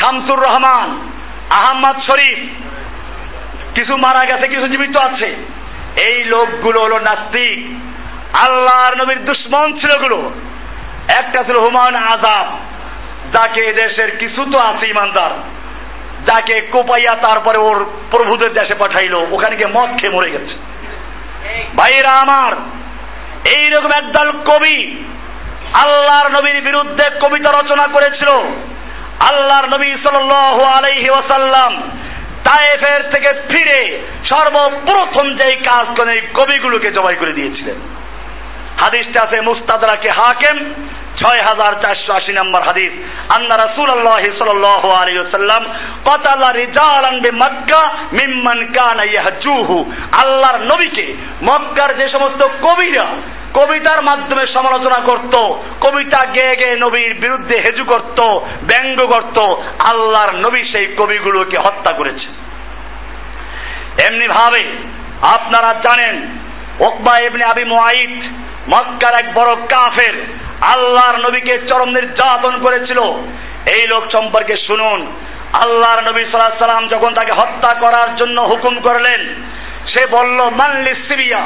শামসুর রহমান, আহম্মদ শরীফ, কিছু মারা গেছে, কিছু জীবিত আছে। এই লোকগুলো হলো নাস্তিক। আল্লাহর নবীর দুশ্মন ছিলগুলো একটা ছিল হুমায়ুন আজাদ, যাকে দেশের কিছু তো আছে ইমানদার। যাকে কোপাইয়া তারপরে ওর প্রভুদের দেশে পাঠাইলো, ওখানে গিয়ে মদ খেয়ে মরে গেছে। ভাইরা আমার এইরকম একদল কবি আল্লাহর নবীর বিরুদ্ধে কবিতা রচনা করেছিল। আল্লাহর নবী সাল্লাল্লাহু আলাইহি ওয়াসাল্লাম তায়েফের থেকে ফিরে সর্বপ্রথম যেই কাজ করেন, এই কবিগুলোকে জবাই করে দিয়েছিলেন। হাদিসটা আছে মুস্তাদরাকে হাকেম ছয় হাজার চারশো আশি নম্বর হাদিস। আন্না রাসূল আল্লাহ সাল্লাল্লাহু আলাইহি ওয়াসাল্লাম কতালা রিজালান বিমাক্কা মিম্মান কানা ইয়াহজুহু। আল্লাহর নবীকে মক্কার যে সমস্ত কবিরা কবিতার মাধ্যমে সমালোচনা করত, কবিতা গেয়ে গেয়ে নবীর বিরুদ্ধে হেজু করত, ব্যঙ্গ করত, আল্লাহর নবী সেই কবিগুলোকে হত্যা করেছে। এমনি ভাবে আপনারা জানেন, ওকবা ইবনে আবি মুআইদ মক্কার এক বড় কাফের আল্লাহর নবীকে চরম নির্যাতন করেছিল। এই লোক সম্পর্কে শুনুন, আল্লাহর নবী সাল্লাল্লাহু সাল্লাম যখন তাকে হত্যা করার জন্য হুকুম করলেন, সে বলল মানলি সিরিয়া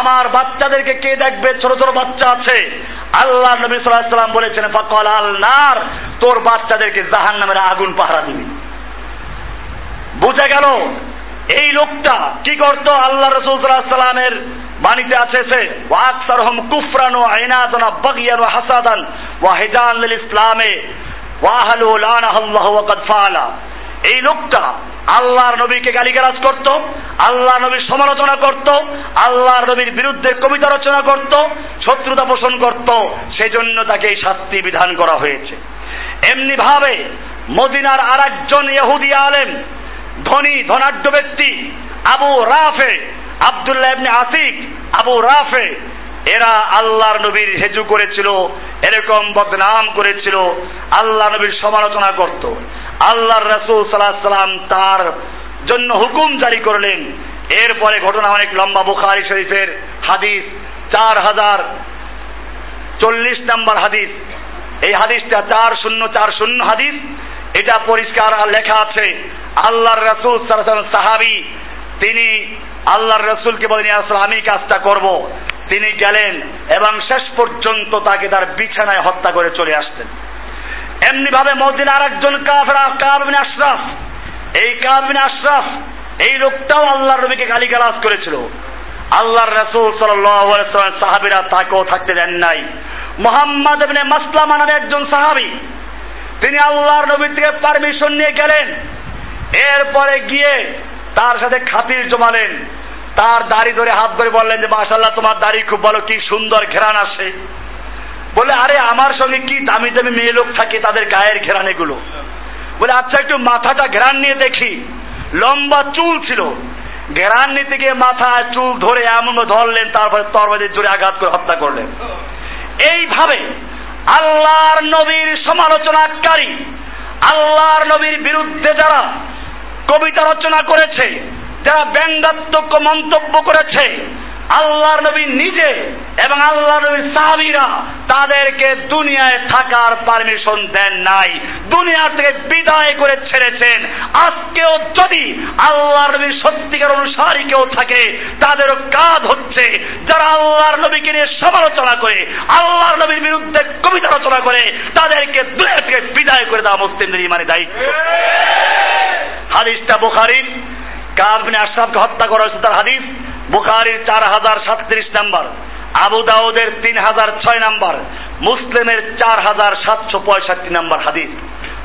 আমার বাচ্চাদেরকে কে দেখবে? ছোট ছোট বাচ্চা আছে। আল্লাহ নবী সাল্লাম বলেছেন, ফাকাল আল নার তোর বাচ্চাদেরকে জাহান্নামের আগুন পাহারা দিবি। বুঝে গেল? এই লোকটা কি করত? আল্লাহ রসুল সাল্লামের বাণীতে আছে সে ওয়াকসারহম কুফরান ও আইনাদনা বাগিয়ান ও হাসাদান ও হেজান ইসলামে। ওয়াহালু লানাহাল্লাহু ওয়া কাদ ফাআলা এই লোকটা আল্লাহর নবীকে গালিগালাজ করত আল্লাহ নবীর সমালোচনা করত, আল্লাহর নবীর বিরুদ্ধে কবিতা রচনা করত, শত্রুতা পোষণ করত, সেজন্য তাকে এই শাস্তি বিধান করা হয়েছে। এমনি ভাবে মদিনার আরেকজন ইহুদি আলেম, ধনী, ধনাঢ্য ব্যক্তি, আবু রাফে, আব্দুল্লাহ ইবনে আসিক, আবু রাফে, এরা আল্লাহর নবীর হেজু করেছিল, এরকম বদনাম করেছিল আল্লাহ নবীর সমালোচনা করত। আল্লাহর রসুল সাল্লাহ সাল্লাম তার জন্য হুকুম জারি করলেন। এরপরে ঘটনা অনেক লম্বা, বুখারি শরীফের হাদিস, চার হাজার চল্লিশ নাম্বার হাদিস। এই হাদিসটা চার শূন্য চার শূন্য হাদিস, এটা পরিষ্কার লেখা আছে। আল্লাহর রসুল সাহাবি, তিনি আল্লাহর রসুলকে বলেন আমি কাজটা করব। তিনি গেলেন এবং শেষ পর্যন্ত তাকে তার বিছানায় হত্যা করে চলে আসতেন এমনি ভাবে মসজিদ আর একজন কাফরা কাবিন আশরাফ। এই কাবিন আশরাফ, এই লোকটাও আল্লাহর নবীকে গালিগালাজ করেছিল। আল্লাহর রসুল সাল্লাম সাহাবিরা তাকেও থাকতে দেন নাই। মোহাম্মদ এমনি মাসলামা নামে একজন সাহাবি, তিনি আল্লাহর নবী থেকে পারমিশন নিয়ে গেলেন। এরপরে গিয়ে তার সাথে খাতির জমালেন। তার দাড়ি ধরে হাত ধরে বললেন যে মাশাল্লাহ তোমার দাড়ি খুব ভালো, কি সুন্দর ঘেরান আসে। বলে, আরে, আমার সঙ্গে কি দামি দামি মেয়ে লোক থাকে তাদের গায়ের ঘেরান এগুলো বলে আচ্ছা একটু মাথাটা ঘেরান নিয়ে দেখি। লম্বা চুল ছিল। ঘেরান নিতে গিয়ে মাথায় চুল ধরে এমন ধরলেন, তারপরে তরবাদের জোরে আঘাত করে হত্যা করলেন। এইভাবে আল্লাহর নবীর সমালোচনাকারী, আল্লাহর নবীর বিরুদ্ধে যারা কবিতা রচনা করেছে, যারা ব্যঙ্গাত্মক মন্তব্য করেছে আল্লাহর নবী নিজে এবং আল্লাহ নবীর সাহাবিরা তাদেরকে দুনিয়ায় থাকার পারমিশন দেন নাই। দুনিয়া থেকে বিদায় করে ছেড়েছেন। আজকেও যদি আল্লাহর নবীর সত্যিকার অনুসারী কেউ থাকে, তাদেরও কাজ হচ্ছে যারা আল্লাহর নবীকে নিয়ে সমালোচনা করে, আল্লাহর নবীর বিরুদ্ধে কবিতা রচনা করে, তাদেরকে দুনিয়া থেকে বিদায় করে দেওয়া মুসলিমদের ইমানে দায়িত্ব। হাদিসটা বুখারির কাবনে আশরাফকে হত্যা করা হয়েছে তার হাদিস? বুখারির চার হাজার সাতত্রিশ নাম্বার, আবু দাউদের তিন হাজার ছয় নাম্বার, মুসলিমের চার হাজার সাতশো পঁয়ষট্টি নাম্বার হাদিস।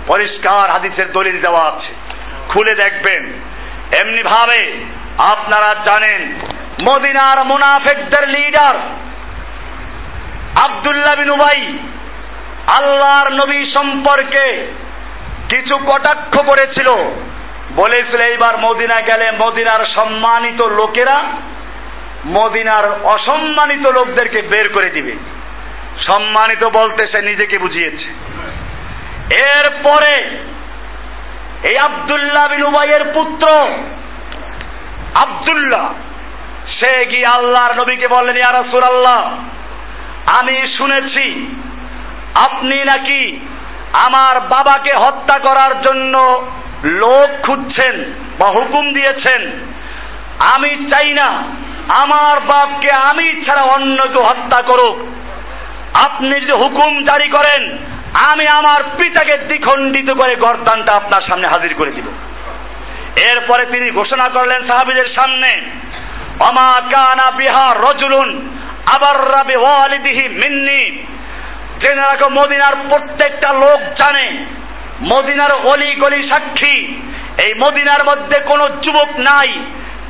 পরিষ্কার হাদিসের দলিল দেওয়া আছে। খুলে দেখবেন। এমনি ভাবে আপনারা জানেন, মদিনার মুনাফেকদের লিডার আবদুল্লাহ বিন উবাই, আল্লাহর নবী সম্পর্কে কিছু কটাক্ষ করেছিল। বলেছিল, এইবার মদিনা গেলে মদিনার সম্মানিত লোকেরা মদিনার অসম্মানিত লোকদেরকে বের করে দিবে। সম্মানিত বলতে সে নিজেকে বুঝিয়েছে। এরপরে এই আবদুল্লাহ বিন উবাইয়ের পুত্র আবদুল্লাহ, সে গিয়ে আল্লাহর নবীকে বললেন, ইয়া রাসূলুল্লাহ, আমি শুনেছি আপনি নাকি আমার বাবাকে হত্যা করার জন্য লোক খুঁজছেন বা হুকুম দিয়েছেন। আমি চাই না আমার বাপকে আমি ছাড়া অন্য কেউ হত্যা করুক। আপনি যদি হুকুম জারি করেন, আমি আমার পিতাকে দ্বিখণ্ডিত করে গর্দানটা আপনার সামনে হাজির করে দিব। এরপরে তিনি ঘোষণা করলেন সাহাবিদের সামনে অমা কানা বিহার রজুলুন আবার রাবি ওয়ালিদিহি মিন্নি। জেনে রাখো মদিনার প্রত্যেকটা লোক জানে, মদিনার অলি গলি সাক্ষী, এই মদিনার মধ্যে কোনো যুবক নাই।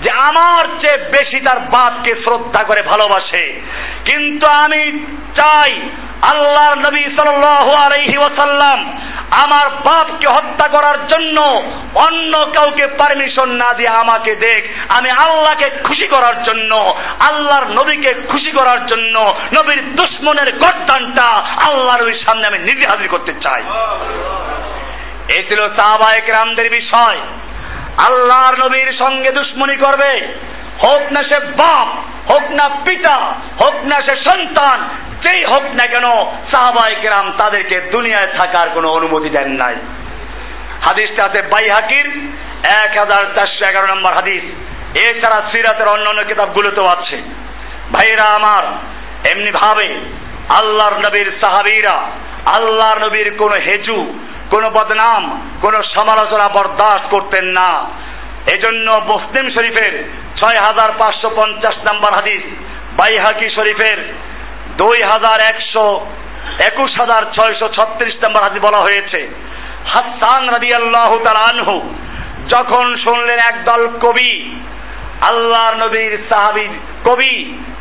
যে আমার চেয়ে বেশি তার বাপকে শ্রদ্ধা করে ভালোবাসে। কিন্তু আমি চাই আল্লাহর নবী সাল্লাল্লাহু আলাইহি ওয়াসাল্লাম আমার বাপকে হত্যা করার জন্য অন্য কাউকে পারমিশন না দিয়ে আমাকে দেখ। আমি আল্লাহকে খুশি করার জন্য আল্লাহর নবীকে খুশি করার জন্য নবীর দুশ্মনের গর্দানটা আল্লাহর ওই সামনে আমি নিজে হাজির করতে চাই। এই ছিল সাহাবায়ে কেরামদের বিষয়। আল্লাহর নবীর সঙ্গে দুশ্মনী করবে। হোক না সে বাপ, হোক না পিতা, হোক না সে সন্তান, যেই হোক না কেন সাহাবাই কেরাম তাদেরকে দুনিয়ায় থাকার কোনো অনুমতি দেন নাই। হাদিসটা আছে বাইহাকির এক হাজার চারশো এগারো নম্বর হাদিস। এছাড়া সিরাতের অন্য অন্য কিতাবগুলোতেও আছে। ভাইরা আমার এমনি ভাবে আল্লাহর নবীর সাহাবিরা, আল্লাহর নবীর কোন হেজু কোন বদনাম, কোন সমালোচনা বরদাস্ত করতেন না। এজন্য মুসলিম শরীফের ছয় হাজার পাঁচশো পঞ্চাশ নম্বর হাদিস, বাইহাকি শরীফের দুই হাজার একশো একুশ হাজার ছয়শো ছত্রিশ নম্বর হাদিস বলা হয়েছে। হাসান রাদি আল্লাহ আনহু যখন শুনলেন একদল কবি, আল্লাহর নবীর সাহাবি কবি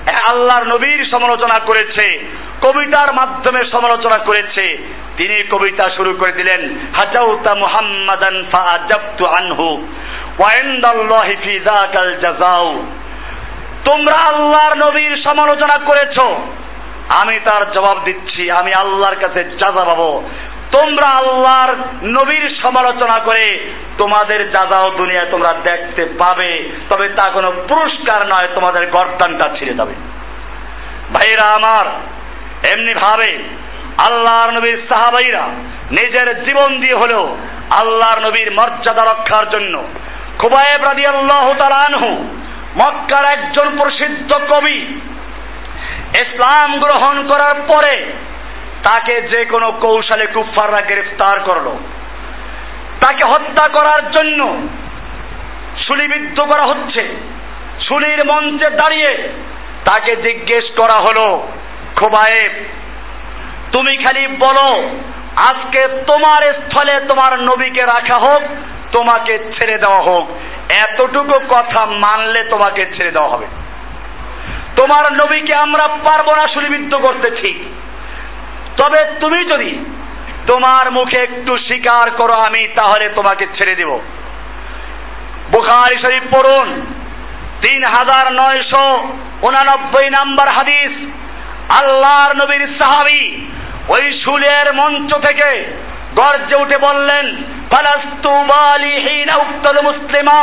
আল্লাহর নবীর সমালোচনা করেছে, কবিতার মাধ্যমে সমালোচনা করেছে। তিনি কবিতা শুরু করে দিলেন, হাজাউতা মুহাম্মাদান ফাআজাবতু আনহু ওয়া ইনদাল্লাহি ফি যাকাল জাযাউ। তোমরা আল্লাহর নবীর সমালোচনা করেছ। আমি তার জবাব দিচ্ছি, আমি আল্লাহর কাছে যাজা পাবো তোমরা আল্লাহর নবীর সমালোচনা করে তোমাদের যাজাও দুনিয়ায় তোমরা দেখতে পাবে, তবে তা কোনো পুরস্কার নয়, তোমাদের গর্দানটা ছিঁড়ে যাবে। ভাইরা আমার, এমনি ভাবে আল্লাহর নবীর সাহাবাইরা নিজের জীবন দিয়ে হলেও আল্লাহর নবীর মর্যাদা রক্ষার জন্য খুবায়েব রাদি আল্লাহ আনহু মক্কার একজন প্রসিদ্ধ কবি ইসলাম গ্রহণ করার পরে তাকে যে কোনো কৌশলে কুফাররা গ্রেফতার করল। তাকে হত্যা করার জন্য শুলিবিদ্ধ করা হচ্ছে। শুলির মঞ্চে দাঁড়িয়ে তাকে জিজ্ঞেস করা হলো, খোবায়েব, তুমি খালি বলো, আজকে তোমার স্থলে তোমার নবীকে রাখা হোক, তোমাকে ছেড়ে দেওয়া হোক। এতটুকু কথা মানলে তোমাকে ছেড়ে দেওয়া হবে। তোমার নবীকে আমরা পারব না সুলিবিদ্ধ করতেছি তবে তুমি যদি তোমার মুখে একটু স্বীকার করো আমি, তাহলে তোমাকে ছেড়ে দেব। বুখারি শরীফ পড়ুন, তিন হাজার নয়শো উনানব্বই নাম্বার হাদিস। আল্লাহর নবীর সাহাবি ওই সুলের মঞ্চ থেকে গর্জে উঠে বললেন فلست بالي حين أقتل مسلما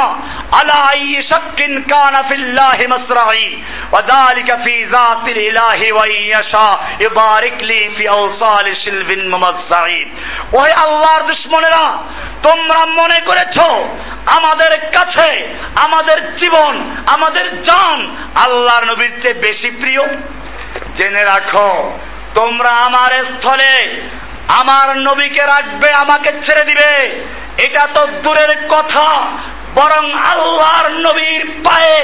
على أي شك كان في الله مصرعي وذلك في ذات الإله وإن يشاء يبارك لي في أوصال شلب ممزعين ওই আল্লাহর দুশ্মনেরা তোমরা মনে করেছো আমাদের কাছে আমাদের জীবন আমাদের জান আল্লাহর নবীর চেয়ে বেশি প্রিয় জেনে রাখো তোমরা আমার স্থলে আমার নবীকে রাখবে, আমাকে ছেড়ে দিবে। এটা তো দূরের কথা, বরং আল্লাহর নবীর পায়ে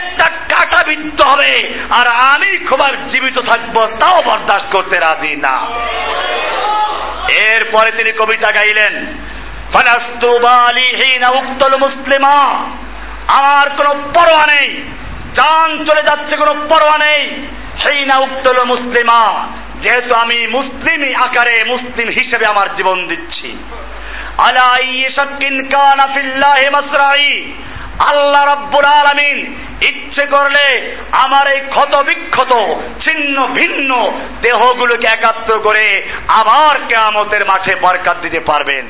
একটা কাটা বিদ্ধ হবে, আর আমি খুব আর জীবিত থাকব, তাও বরদাস্ত করতে রাজি না। এরপরে তিনি কবিতা গাইলেন উক্তল মুসলিমা। আমার কোনো পরোয়া নেই, জান চলে যাচ্ছে, কোনো পরোয়া নেই। সেই না উক্তল মুসলিমা যেহেতু আমি মুসলিম আকারে মুসলিম হিসেবে আমার জীবন দিচ্ছি। আল্লাহ রাব্বুল আলামিন ইচ্ছে করলে আমার এই ক্ষত বিক্ষত ছিন্ন ভিন্ন দেহগুলোকে একাত্র করে আবার কেয়ামতের মাঠে বরকাত দিতে পারবেন।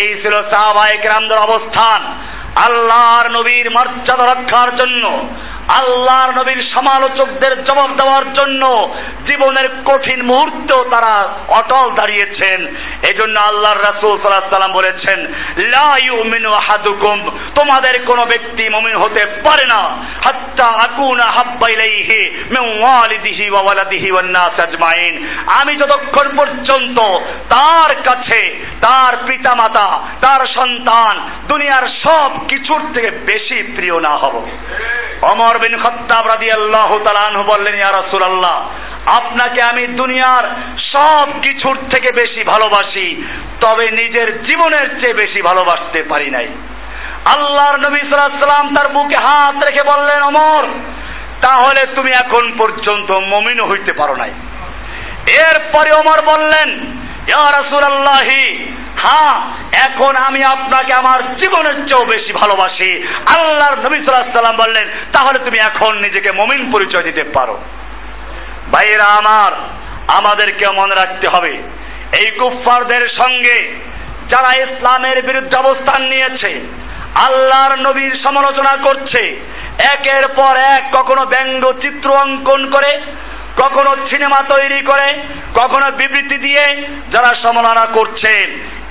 এই ছিল সাহাবায়ে কেরামদের অবস্থান। আল্লাহর নবীর মর্যাদা রক্ষার জন্য আল্লাহর নবীর সমালোচকদের জবাব দেওয়ার জন্য জীবনের কঠিন মুহূর্তেও তারা অটল দাঁড়িয়েছেন। এই জন্য আল্লাহর রাসূল সাল্লাল্লাহু সাল্লাম বলেছেন, লা ইউমিনু আহাদুকুম, তোমাদের কোন ব্যক্তি মুমিন হতে পারে না। হাত্তা আকুনা হাব্বা ইলাইহি মিন ওয়ালিদিহি ওয়া ওয়ালাদিহি ওয়ান নাস আজমাইন। আমি যতক্ষণ পর্যন্ত তার কাছে, তার পিতামাতা, তার সন্তান, দুনিয়ার সব কিছুর থেকে বেশি প্রিয় না হব। অমর বিন খত্তাব রাদিয়াল্লাহু তাআলা আনহু বললেন, ইয়া রাসূলুল্লাহ, আপনাকে আমি দুনিয়ার সব কিছুর থেকে বেশি ভালোবাসি, তবে নিজের জীবনের চেয়ে বেশি ভালোবাসতে পারি নাই। আল্লাহর নবী সাল্লাম তার বুকে হাত রেখে বললেন অমর তাহলে তুমি এখন পর্যন্ত মমিন হইতে পারো নাই। এরপরে ওমর বললেন, ইয়া রাসূলুল্লাহি হ্যাঁ এখন আমি আপনাকে আমার জীবনের চেয়েও বেশি ভালোবাসি। আল্লাহর নবী সাল্লাম বললেন, তাহলে তুমি এখন নিজেকে মমিন পরিচয় দিতে পারো। ভাইরা আমার আমাদেরকে মনে রাখতে হবে, এই কুফফারদের সঙ্গে যারা ইসলামের বিরুদ্ধে অবস্থান নিয়েছে, আল্লাহর নবীর সমালোচনা করছে, একের পর এক কখনো ব্যঙ্গ চিত্র অঙ্কন করে, কখনো সিনেমা তৈরি করে, কখনো বিবৃতি দিয়ে যারা সমালোচনা করছে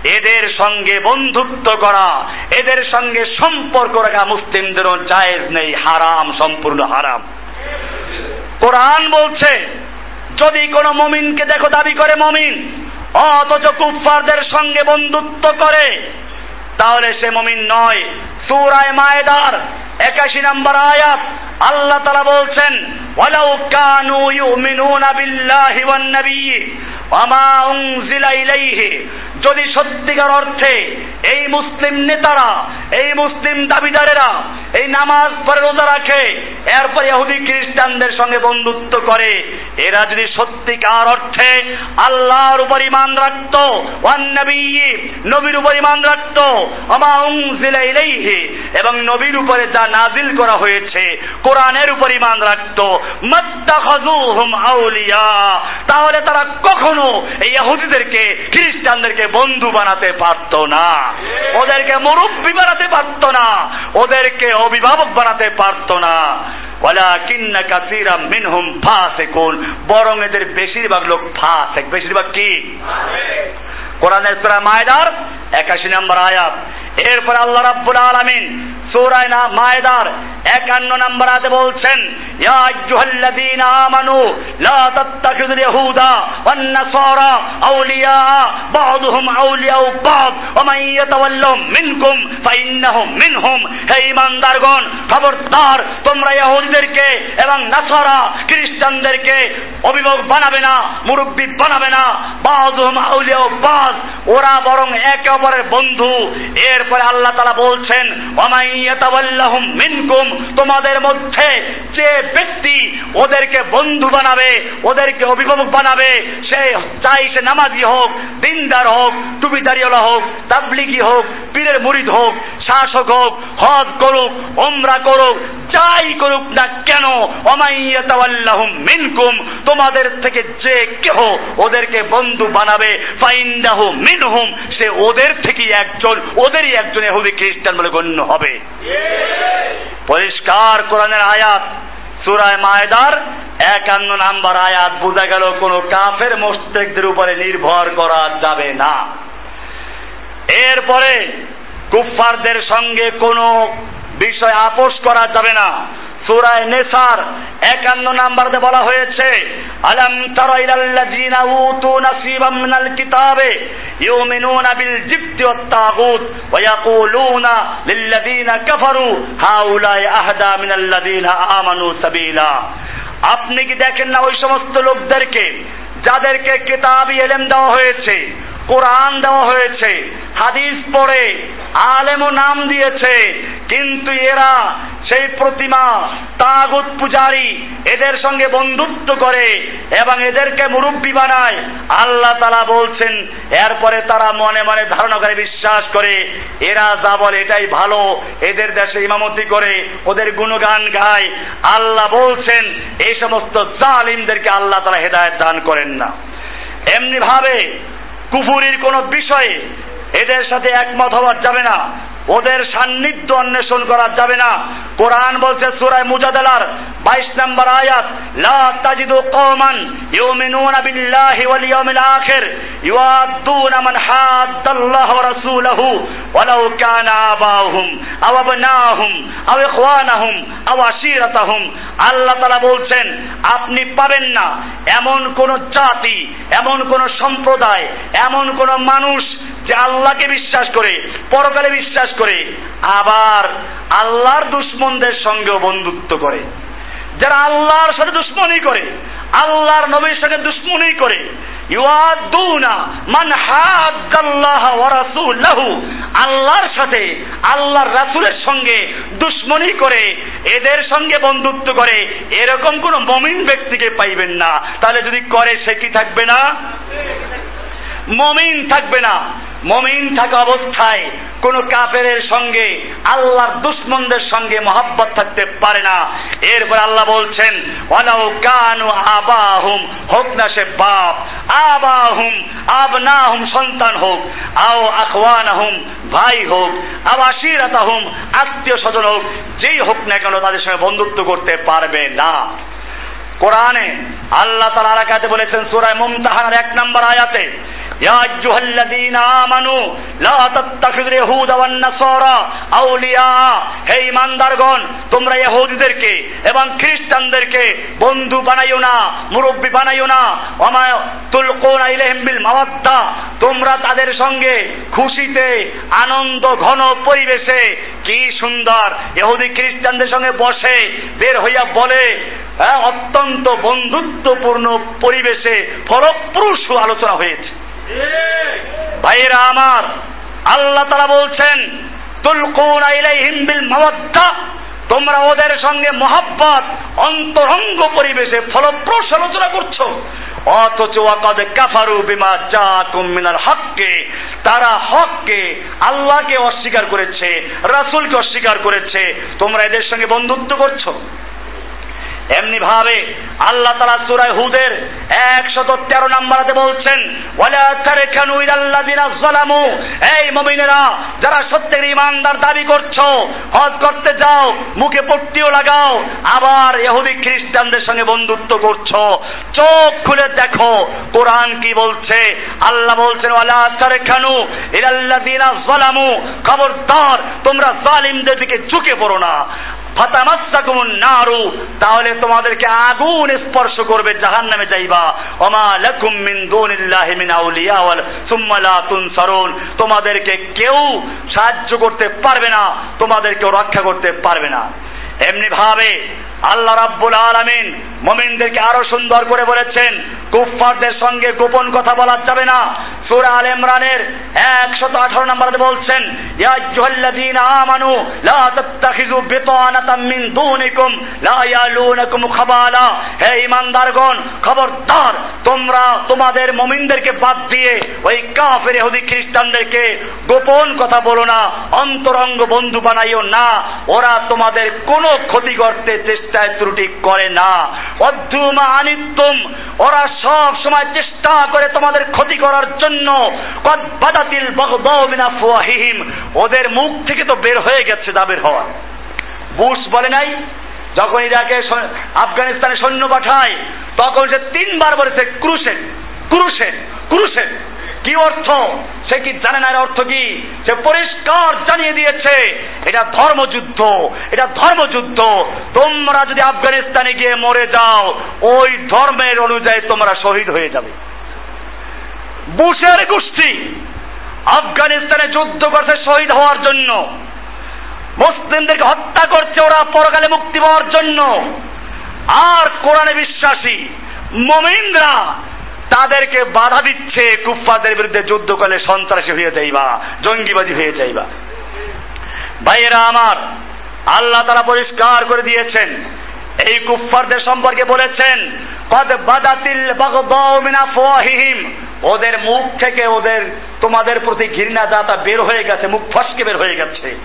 এদের সঙ্গে বন্ধুত্ব করা, এদের সঙ্গে সম্পর্ক রাখা মুসলিমদের জায়েজ নেই, হারাম, সম্পূর্ণ হারাম। কোরআন বলছে, যদি কোনো মমিনকে দেখো দাবি করে মমিন, অথচ কুফফারদের সঙ্গে বন্ধুত্ব করে, তাহলে সে মমিন নয়। সুরায় মায়েদার একাশি নম্বর আয়াত, আল্লাহ তালা বলছেন, ওয়ালাউ কানু ইউমিনুনা বিল্লাহি ওয়ান নাবিয়্যি ওয়ামা উনজিলা যদি সত্যিকার অর্থে এই মুসলিম নেতারা, এই মুসলিম দাবিদারেরা এই নামাজ পরে রোজা রাখে, এরপর ইহুদি খ্রিস্টানদের সঙ্গে বন্ধুত্ব করে, এরা যদি সত্যিকার অর্থে আল্লাহর উপর ইমান রাখত, ওয়ান নবীর উপর ইমান রাখত, ওয়ামা উনজিলা এবং নবীর উপরে যা নাজিল করা হয়েছে কোরআনের উপর ইমান রাখত। আউলিয়া। তাহলে তারা কখনো এই ইহুদিদেরকে খ্রিস্টানদেরকে বন্ধু বানাতে পারত না। ওদেরকে মুরব্বী বানাতে পারত না। ওদেরকে অভিভাবক বানাতে পারত না। ওয়ালাকিন্না কাসীরাম মিনহুম ফাসিকুন। বরং এদের বেশিরভাগ লোক ফাসিক। বেশিরভাগ কি? কোরআনের সূরা মায়দার 81 নম্বর আয়াত। এরপর আল্লাহ রাব্বুল আলামিন সূরা না, মায়দার 51 নম্বর আয়াতে বলছেন, ইয়া আইয়ুহাল্লাযীনা আমানু, লা তাত্তাখিযুল ইয়াহুদা ওয়ান নাসারা আউলিয়া, বা'দুহুম আউলিয়াউ বা'দ, ওয়া মান ইয়াতাওয়াল্লাহুম মিনকুম ফাইন্নাহুম মিনহুম। হে ঈমানদারগণ, খবরদার, তোমরা ইহুদিদেরকে এবং নাসারা খ্রিস্টানদেরকে অভিভাবক বানাবে না, মুরব্বী বানাবে না, বা'দুহুম আউলিয়াউ বা'দ, ওরা বরং একে অপরের বন্ধু। এরপরে আল্লাহ তাআলা বলছেন, ওয়া মিনকুম, তোমাদের মধ্যে যে ব্যক্তি ওদেরকে বন্ধু বানাবে, ওদেরকে অভিভাবক বানাবে, সে চাই সে নামাজি হোক, দিনদার হোক, টুপিদারিওয়ালা হোক, তাবলিগি হোক, পীরের মুরিদ হোক, শাসক হোক, হজ করুক ওমরা করুক যাই করুক না কেন মিনকুম, তোমাদের থেকে যে কেহ ওদেরকে বন্ধু বানাবে মিনহুম, সে ওদের থেকে একজন, ওদেরই একজন ইহুদি খ্রিস্টান বলে গণ্য হবে। পরিষ্কার কোরআনের আয়াত, সুরায় মায়দার একান্ন নাম্বার আয়াত বোঝা গেল, কোন কাফের মোস্তেকদের উপরে নির্ভর করা যাবে না। এরপরে কুফফারদের সঙ্গে কোনো বিষয় আপোষ করা যাবে না। সুরায় নেসার একান্ন নাম্বারতে বলা হয়েছে, আলম তারা ইলাল্লাযিনা উতু নাসিবাম মিনাল কিতাবে ইউমিনুনা বিল জিবতি ওয়াত তাগুত ওয়া ইয়াকুলুনা লিল্লাযিনা কাফারু হাউলাই আহদা মিনাল্লাযিনা আমানু সাবিলা। আপনি কি দেখেন না ওই সমস্ত লোকদেরকে যাদেরকে কিতাবি এলেম দেওয়া হয়েছে? কোরআন দেওয়া হয়েছে, হাদিস পড়ে, আলেমও নাম দিয়েছে, কিন্তু এরা সেই প্রতিমা তাগুত পূজারি এদের সঙ্গে বন্ধুত্ব করে এবং এদেরকে মুরব্বী বানায়। আল্লাহ তালা বলছেন, এরপরে তারা মনে মনে ধারণা করে, বিশ্বাস করে, এরা যা বলে এটাই ভালো, এদের দেশে ইমামতি করে, ওদের গুণগান গায়। আল্লাহ বলছেন, এই সমস্ত জালিমদেরকে আল্লাহ তারা হেদায়ত দান করেন না। এমনি ভাবে কুফুরির কোন বিষয়ে এদের সাথে একমত হওয়া যাবে না। ওদের সান্নিধ্য অন্বেষণ করা যাবে না। কোরআন বলছে সুরায় মুজাদালার 22 নম্বর আয়াত, লা তাজিদু কওমান ইউমিনুনা বিল্লাহি ওয়াল ইয়াউমিল আখির ইউআদ্দুনা মান হাদ্দাল্লাহ ওয়া রাসূলাহু ওয়ালাউ কানা আবাহুম আও আবনাহুম আও ইখওয়ানাহুম আও আশিরাতাহুম। আল্লাহ তাআলা বলছেন, আপনি পাবেন না। এমন কোন জাতি, এমন কোন সম্প্রদায়, এমন কোন মানুষ যে আল্লাহকে বিশ্বাস করে, পরকালে বিশ্বাস করে, আবার আল্লাহর দুশ্মনদের সঙ্গেও বন্ধুত্ব করে। যারা আল্লাহর সাথে দুশ্মনী করে, আল্লাহর নবীর সঙ্গে দুশ্মনী করে, ইউআদুনা মান হাদ্দাল্লাহ ওয়া রাসূলাহু, আল্লাহর সাথে, আল্লাহর রাসূলের সঙ্গে দুশ্মনী করে, এদের সঙ্গে বন্ধুত্ব করে, এরকম কোন মমিন ব্যক্তিকে পাইবেন না। তাহলে যদি করে, সে কি থাকবে না? মমিন থাকবে না। মমিন থাকা অবস্থায় কোন কাফেরের সঙ্গে, আল্লাহর দুশ্মনদের সঙ্গে মহাব্বত থাকতে পারে না। এরপর আল্লাহ বলছেন, ওয়ালাউ কানু আবাহুম, হোক না সে বাপ। আবাহুম, আবনাহুম, সন্তান হোক। আও আখওয়ানাহুম, ভাই হোক। আও আশিরাতাহুম আত্মীয় স্বজন হোক। যেই হোক না কেন তাদের সঙ্গে বন্ধুত্ব করতে পারবে না। কোরআনে আল্লাহ তালা আরাকাতে বলেছেন সুরায় মুমতাহানার এক নম্বর আয়াতে يا أيها الذين آمنوا لا تتخذوا اليهود والنصارى أولياء হে ইমানদারগণ তোমরা ইহুদিদেরকে এবং খ্রিস্টানদেরকে বন্ধু বানাইও না মুরব্বী বানাইও না ওমা তুলকুনা ইলাইহিম বিল মাওয়াদ্দা তোমরা তাদের সঙ্গে খুশিতে আনন্দ ঘন পরিবেশে কি সুন্দর ইহুদি খ্রিস্টানদের সঙ্গে বসে বের হইয়া বলে হ্যাঁ, অত্যন্ত বন্ধুত্বপূর্ণ পরিবেশে ফলপ্রসূ আলোচনা হয়েছে ভাইরা আমার, আল্লাহ তারা বলছেন, তুলকুন ইলাইহিম বিল মাওয়াদ্দা তোমরা ওদের সঙ্গে মহাব্বত, অন্তরঙ্গ পরিবেশে ফলপ্রসূ আলোচনা করছ। অথচ ওয়াকাদ কাফারু বিমা জাকুম মিনাল হককে, তারা হককে আল্লাহকে অস্বীকার করেছে, রাসূলকে অস্বীকার করেছে। তোমরা এদের সঙ্গে বন্ধুত্ব করছ। এমনি ভাবে আল্লাহ তালা সুরায় হুদের একশত তেরো নাম্বারাতে বলছেন এই মুমিনেরা, যারা সত্যের ইমানদার দাবি করছ, হজ করতে যাও, মুখে পট্টিও লাগাও, আবার ইহুদি খ্রিস্টানদের সঙ্গে বন্ধুত্ব করছ, চোখ খুলে দেখো, কোরআন কি বলছে? আল্লাহ বলছেন, ওয়ালা তারকানু ইলাল্লাযিনা যালামু। খবরদার, তোমরা জালিমদের দিকে ঝুঁকে পড়ো না। নারু, তাহলে তোমাদেরকে আগুন স্পর্শ করবে, জাহান্নামে যাইবা। অমা লাকুম মিন দুনিল্লাহি মিন তোমাদেরকে কেউ সাহায্য করতে পারবে না তোমাদেরকে রক্ষা করতে পারবে না। এমনি ভাবে আল্লাহ রাব্বুল আলামিন মুমিনদেরকে আরও সুন্দর করে বলেছেন, কুফফারদের সঙ্গে গোপন কথা বলা যাবে না। সূরা আল ইমরানের 118 নম্বরে বলছেন, ইয়া আইয়ুহাল্লাযীনা আমানু, লা তাত্তাখিযু বিতানাতাম মিন দুনিকুম, লা ইয়ালুনাকুম খাবালা। হে ঈমানদারগণ, খবরদার, তোমরা তোমাদের মুমিনদেরকে বাদ দিয়ে ওই কাফের ইহুদি খ্রিস্টানদেরকে গোপন কথা বলো না, অন্তরঙ্গ বন্ধু বানাইও না। ওরা তোমাদের কোনো ক্ষতি করতে চেষ্টায় ত্রুটি করে না। আনিত্যম ওরা সব সময় চেষ্টা করে তোমাদের ক্ষতি করার জন্য। কদ বাদাতিল ফুয়াহিহিম ওদের মুখ থেকে তো বের হয়ে গেছে দাবের হওয়া। বুশ বলে নাই, যখন ইরাকে আফগানিস্তানে সৈন্য পাঠায়, তখন সে তিনবার বলেছে ক্রুশেন ক্রুশেন ক্রুশেন কি অর্থ? সে কি জানে না এর অর্থ কি? সে পরিষ্কার জানিয়ে দিয়েছে, এটা ধর্মযুদ্ধ এটা ধর্মযুদ্ধ। তোমরা যদি আফগানিস্তানে গিয়ে মরে যাও, ওই ধর্মের অনুযায়ী তোমরা শহীদ হয়ে যাবে। বুশের গোষ্ঠী আফগানিস্তানে যুদ্ধ করছে শহীদ হওয়ার জন্য। মুসলিমদেরকে হত্যা করছে ওরা পরকালে মুক্তি পাওয়ার জন্য। আর কোরআনে বিশ্বাসী মমিনরা তাদেরকে বাধা দিচ্ছে কুফফাদের বিরুদ্ধে যুদ্ধ করলে সন্ত্রাসী হয়ে যাইবা জঙ্গিবাদী হয়ে যাইবা। ভাইয়েরা আমার, আল্লাহ তারা পরিষ্কার করে দিয়েছেন। এই কুফফারদের সম্পর্কে বলেছেন, কদ বাদাতিল বাগদাউ মিন আফওয়াহিহিম। ওদের মুখ থেকে ওদের তোমাদের প্রতি ঘৃণা দাতা বের হয়ে গেছে, মুখ ফসকে বের হয়ে গেছে।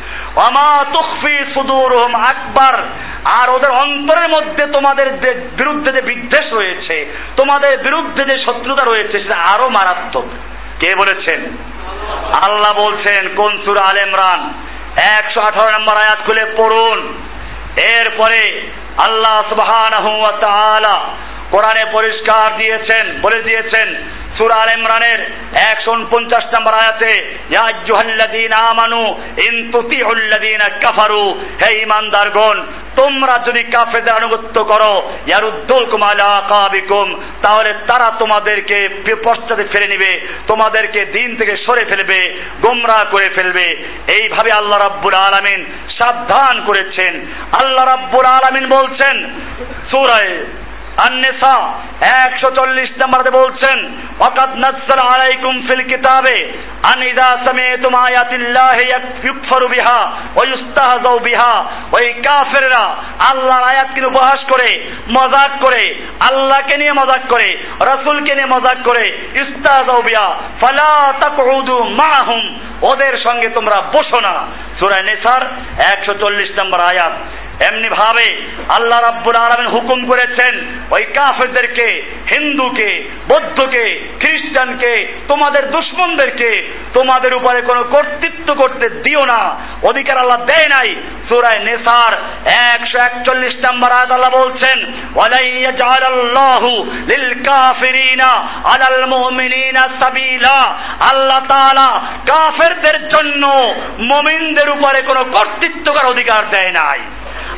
আমা তুখফি সুদুরহুম আকবার। আর ওদের অন্তরের মধ্যে তোমাদের বিরুদ্ধে যে বিদ্বেষ রয়েছে, তোমাদের বিরুদ্ধে যে শত্রুতা রয়েছে, সেটা আরও মারাত্মক। কে বলেছেন? আল্লাহ বলছেন, কোন সূরা আল ইমরান? একশো আঠারো নম্বর আয়াত খুলে পড়ুন। এরপরে আল্লাহ তাআলা কোরআনে পরিষ্কার দিয়েছেন, বলে দিয়েছেন সূরা আল ইমরানের 149 নম্বর আয়াতে, ইয়া আইয়ুহাল্লাযীনা আমানু ইন তুতিউল্লাযীনা কাফারু হে ঈমানদারগণ, তোমরা যদি কাফেরদের আনুগত্য করো, ইয়ারুদ্দুলকুম আলা আকাবিকুম, তাহলে তারা তোমাদেরকে পশ্চাতে ফেলে নিবে, তোমাদেরকে দিন থেকে সরে ফেলবে গোমরাহ করে ফেলবে। এইভাবে আল্লাহ রাব্বুল আলামিন সাবধান করেছেন। আল্লাহ রাব্বুল আলামিন বলছেন, সূরায়ে আন্নেসা, একশো চল্লিশ নম্বরে বলছেন, ওয়াকাদ নাজ্জাল আলাইকুম ফিল কিতাবে আন ইযা সামি'তুম আয়াতিল্লাহি ইউকফারু বিহা ওয়া ইউস্তাহজাউ বিহা। ওই কাফেররা আল্লাহর আয়াতকে উপহাস করে, মজাক করে, আল্লাহকে নিয়ে মজাক করে, রাসূলকে নিয়ে মজাক করে ইস্তাহজাউ বিহা, ফালা তাকউদু মাআহুম ওদের সঙ্গে তোমরা বসো না। সূরা নিসার 140 নম্বর আয়াত। এমনি ভাবে আল্লাহ রাব্বুল আলামিন হুকুম করেছেন, ওই কাফেরদেরকে, হিন্দুকে, বৌদ্ধকে, খ্রিস্টানকে, তোমাদের দুশ্মনদেরকে, তোমাদের উপরে কোনো কর্তৃত্ব করতে দিও না। অধিকার আল্লাহ দেয় নাই। সুরায় নেসার একশো একচল্লিশ নম্বর আয়াত আল্লাহ বলছেন আল্লাহ কাফেরদের জন্য মুমিনদের উপরে কোনো কর্তৃত্ব করার অধিকার দেয় নাই।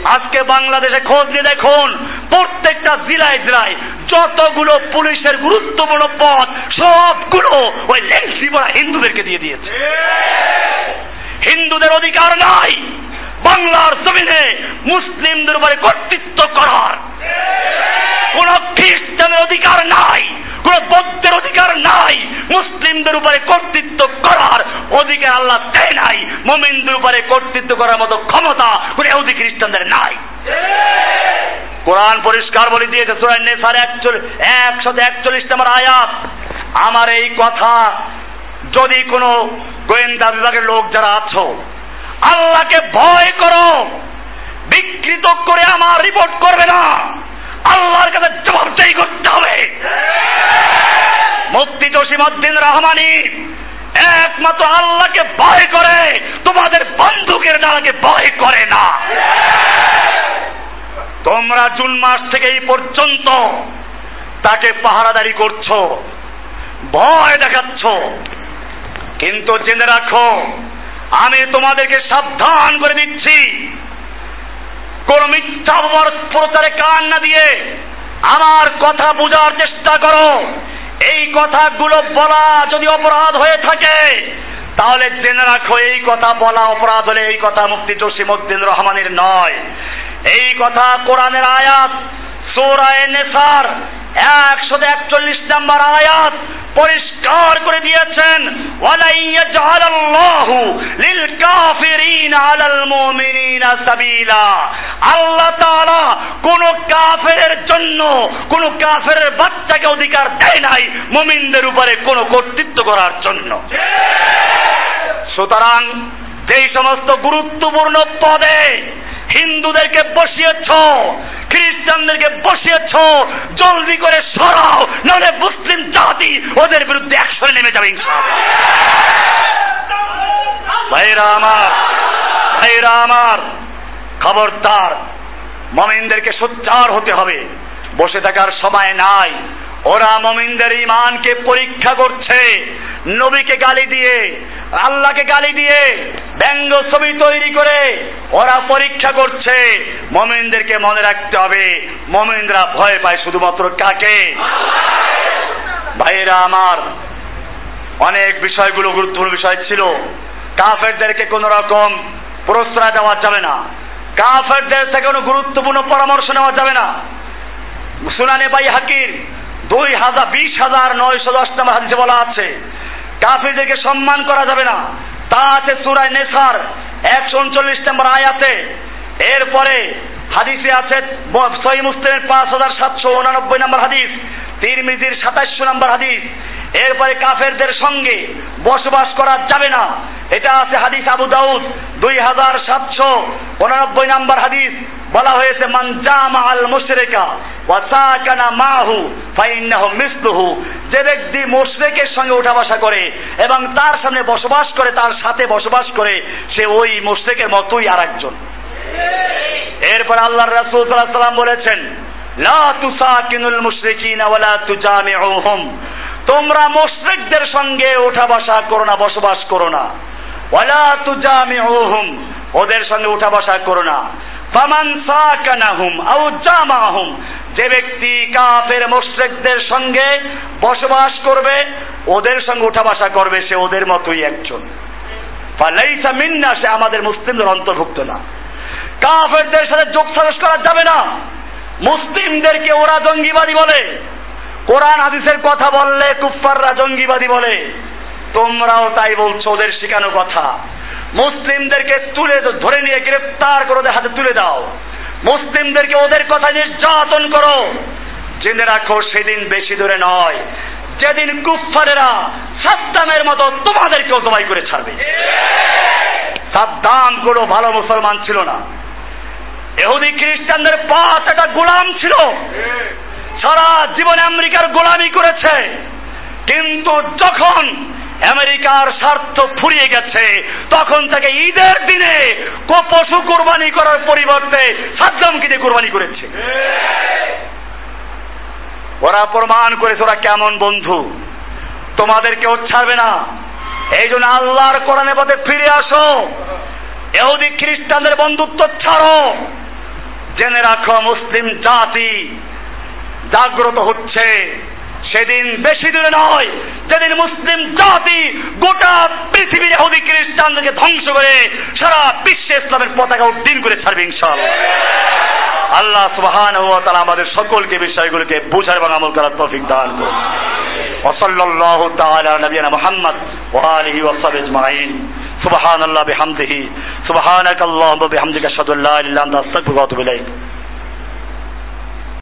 আজকে বাংলাদেশে খোঁজ নিয়ে দেখুন প্রত্যেকটা জেলায় জেলায় যতগুলো পুলিশের গুরুত্বপূর্ণ পদ সবগুলো ওই লেন্সি পড়া হিন্দুদেরকে দিয়ে দিয়েছে। হিন্দুদের অধিকার নাই। বাংলার জমিনে মুসলিমদের উপরে কর্তৃত্ব করার। কোন খ্রিস্টানের অধিকার নাই, কোন বৌদ্ধের অধিকার নাই, মুসলিমদের উপরে কর্তৃত্ব করার অধিকার আল্লাহ দেয় নাই, মোমিনদের উপরে কর্তৃত্ব করার মতো ক্ষমতা কোন এহুদি খ্রিস্টানদের নাই। কোরআন পরিষ্কার বলে দিয়েছে সুরায় নেসার একশো একচল্লিশ নম্বর আয়াত। আমার এই কথা যদি কোনো গোয়েন্দা বিভাগের লোক যারা আছো আল্লাহকে ভয় করো। বিকৃত করে আমার রিপোর্ট করবে না। আল্লাহর কাছে জবাবদাহি করতে হবে। মুফতি জসিমউদ্দিন রহমানি একমাত্র আল্লাহকে ভয় করে, তোমাদের বন্দুকের ডালাকে ভয় করে না। তোমরা জুন মাস থেকে এই পর্যন্ত তাকে পাহারাদারি করছ, ভয় দেখাচ্ছ। কিন্তু জেনে রাখো আমি তোমাদেরকে সাবধান করে দিচ্ছি। কোন মিথ্যা প্রচারে কান না দিয়ে আমার কথা বোঝার চেষ্টা করো। এই কথাগুলো বলা যদি অপরাধ হয়ে থাকে, তাহলে জেনে রাখো এই কথা বলা অপরাধ হলে এই কথা মুফতি জসিমউদ্দিন রহমানের নয়। এই কথা কোরআনের আয়াত সৌরায় নেসার একশো একচল্লিশ নাম্বার আয়াত পরিষ্কার করে দিয়েছেন আল্লাহ তাআলা কোন কাফেরের জন্য, কোন কাফেরের বাচ্চাকে অধিকার দেয় নাই মুমিনদের উপরে কোন কর্তৃত্ব করার জন্য। সুতরাং যেই সমস্ত গুরুত্বপূর্ণ পদে হিন্দুদেরকে বসিয়েছ, খ্রিস্টানদেরকে বসিয়েছ, জলদি করে সরাও, নাহলে মুসলিম জাতি ওদের বিরুদ্ধে অ্যাকশনে নেমে যাবে ভাইরা আমার ভাইরা আমার, খবরদার, মমিনদেরকে সোচ্চার হতে হবে। বসে থাকার সময় নাই। ওরা মমিনদের ইমানকে পরীক্ষা করছে। নবীকে গালি দিয়ে, আল্লাহকে গালি দিয়ে ব্যঙ্গ ছবি তৈরি করে ওরা পরীক্ষা করছে। মমিনদেরকে মনে রাখতে হবে, মমিনরা ভয় পায় শুধুমাত্র কাকে? ভাইয়েরা আমার, অনেক বিষয়গুলো গুরুত্বপূর্ণ বিষয় ছিল। কাফেরদেরকে কোন রকম প্রশ্রয় দেওয়া যাবে না। কাফেরদের থেকে কোনো গুরুত্বপূর্ণ পরামর্শ নেওয়া যাবে না। সুনানে বাই হাকির দুই হাজার, বিশ হাজার, নয়শো দশ নম্বর হাদিসে বলা আছে, কাফিরদেরকে সম্মান করা যাবে না। তা আছে সুরায় নেসার, একশো উনচল্লিশ নম্বর আয়াতে। এরপরে হাদিসে আছে সহি মুসলিমের পাঁচ হাজার সাতশো উনানব্বই নম্বর হাদিস, তিরমিজির সাতাশশো নম্বর হাদিস। এরপরে কাফেরদের সঙ্গে বসবাস করা যাবে না। এটা আছে হাদিস আবু দাউদ, দুই হাজার সাতশো উনানব্বই নম্বর হাদিস। বলা হয়েছে, মান জামা আল মুশরিকা ওয়া সাকানা মাহু, ফাইন্নাহু মিসলুহু। যে ব্যক্তি মুশরিকের সঙ্গে উঠা বসা করে এবং তার সামনে বসবাস করে, তার সাথে বসবাস করে, সে ওই মুশরিকের মতোই আরেকজন। এরপর আল্লাহর রাসূল সাল্লাল্লাহু আলাইহি সাল্লাম বলেছেন, লা তুসাকিনুল মুশরিকিনা ওয়ালা তুজামিউহুম। তোমরা মুশরিকদের সঙ্গে ওঠা বসা করো না, বসবাস করো না। ওয়ালা তুজামিউহুম, ওদের সঙ্গে উঠা বসা করো না। ফামান সাকানাহুম আও জামাহুম। যে ব্যক্তি কাফের মুশরিকদের সঙ্গে বসবাস করবে, ওদের সঙ্গে উঠা করবে সে ওদের মতোই একজন। ফালাইসা মিন্না, সে আমাদের মুসলিমদের অন্তর্ভুক্ত না। কাফেরদের সাথে যোগ সাজস করা যাবে না। মুসলিমদেরকে ওরা জঙ্গিবাদী বলে। কোরআন হাদিসের কথা বললে কুফফাররা জঙ্গিবাদী বলে। তোমরাও তাই বলছো, ওদের শেখানো কথা। মুসলিমদেরকে তুলে ধরে নিয়ে গ্রেফতার করে ওদের হাতে তুলে দাও। মুসলিমদেরকে ওদের কথা নির্যাতন করো। জেনে রাখো, সেদিন বেশি দূরে নয়। যেদিন কুফফারেরা সাদ্দামের মতো তোমাদেরকেও জবাই করে ছাড়বে। সাদ্দাম কোনো ভালো মুসলমান ছিল না। এহুদি খ্রিস্টানদের পাঁচ একটা গোলাম ছিল। সারা জীবনে আমেরিকার গোলামি করেছে। কিন্তু যখন আমেরিকার স্বার্থ ফুরিয়ে গেছে। তখন তাকে ঈদের দিনে পশু কোরবানি করার পরিবর্তে সাদ্দামকে দিয়ে কোরবানি করেছে। ওরা প্রমাণ করেছে ওরা কেমন বন্ধু। তোমাদের কেউ ছাড়বে না। এই জন্য আল্লাহর কোরআনের পথে ফিরে আসো। এহুদি খ্রিস্টানদের বন্ধুত্ব ছাড়ো। জেনে রাখো, মুসলিম জাতি জাগ্রত হচ্ছে। সেদিন বেশি দূরে নয় যেদিন মুসলিম জাতি গোটা পৃথিবীর ইহুদি খ্রিস্টানদেরকে ধ্বংস করে সারা বিশ্বে ইসলামের পতাকা উড্ডীন করে ছাড়বে ইনশাআল্লাহ আল্লাহ সুবহান ওয়া তাআলা আমাদের সকলকে বিষয়গুলোকে বুঝার এবং আমল করার তৌফিক দান করুন وصلى الله تعالى على نبينا محمد وآله وصحبه أجمعين سبحان الله بحمده سبحانك اللهم وبحمدك أشهد أن لا إله إلا أنت أستغفرك وأتوب إليك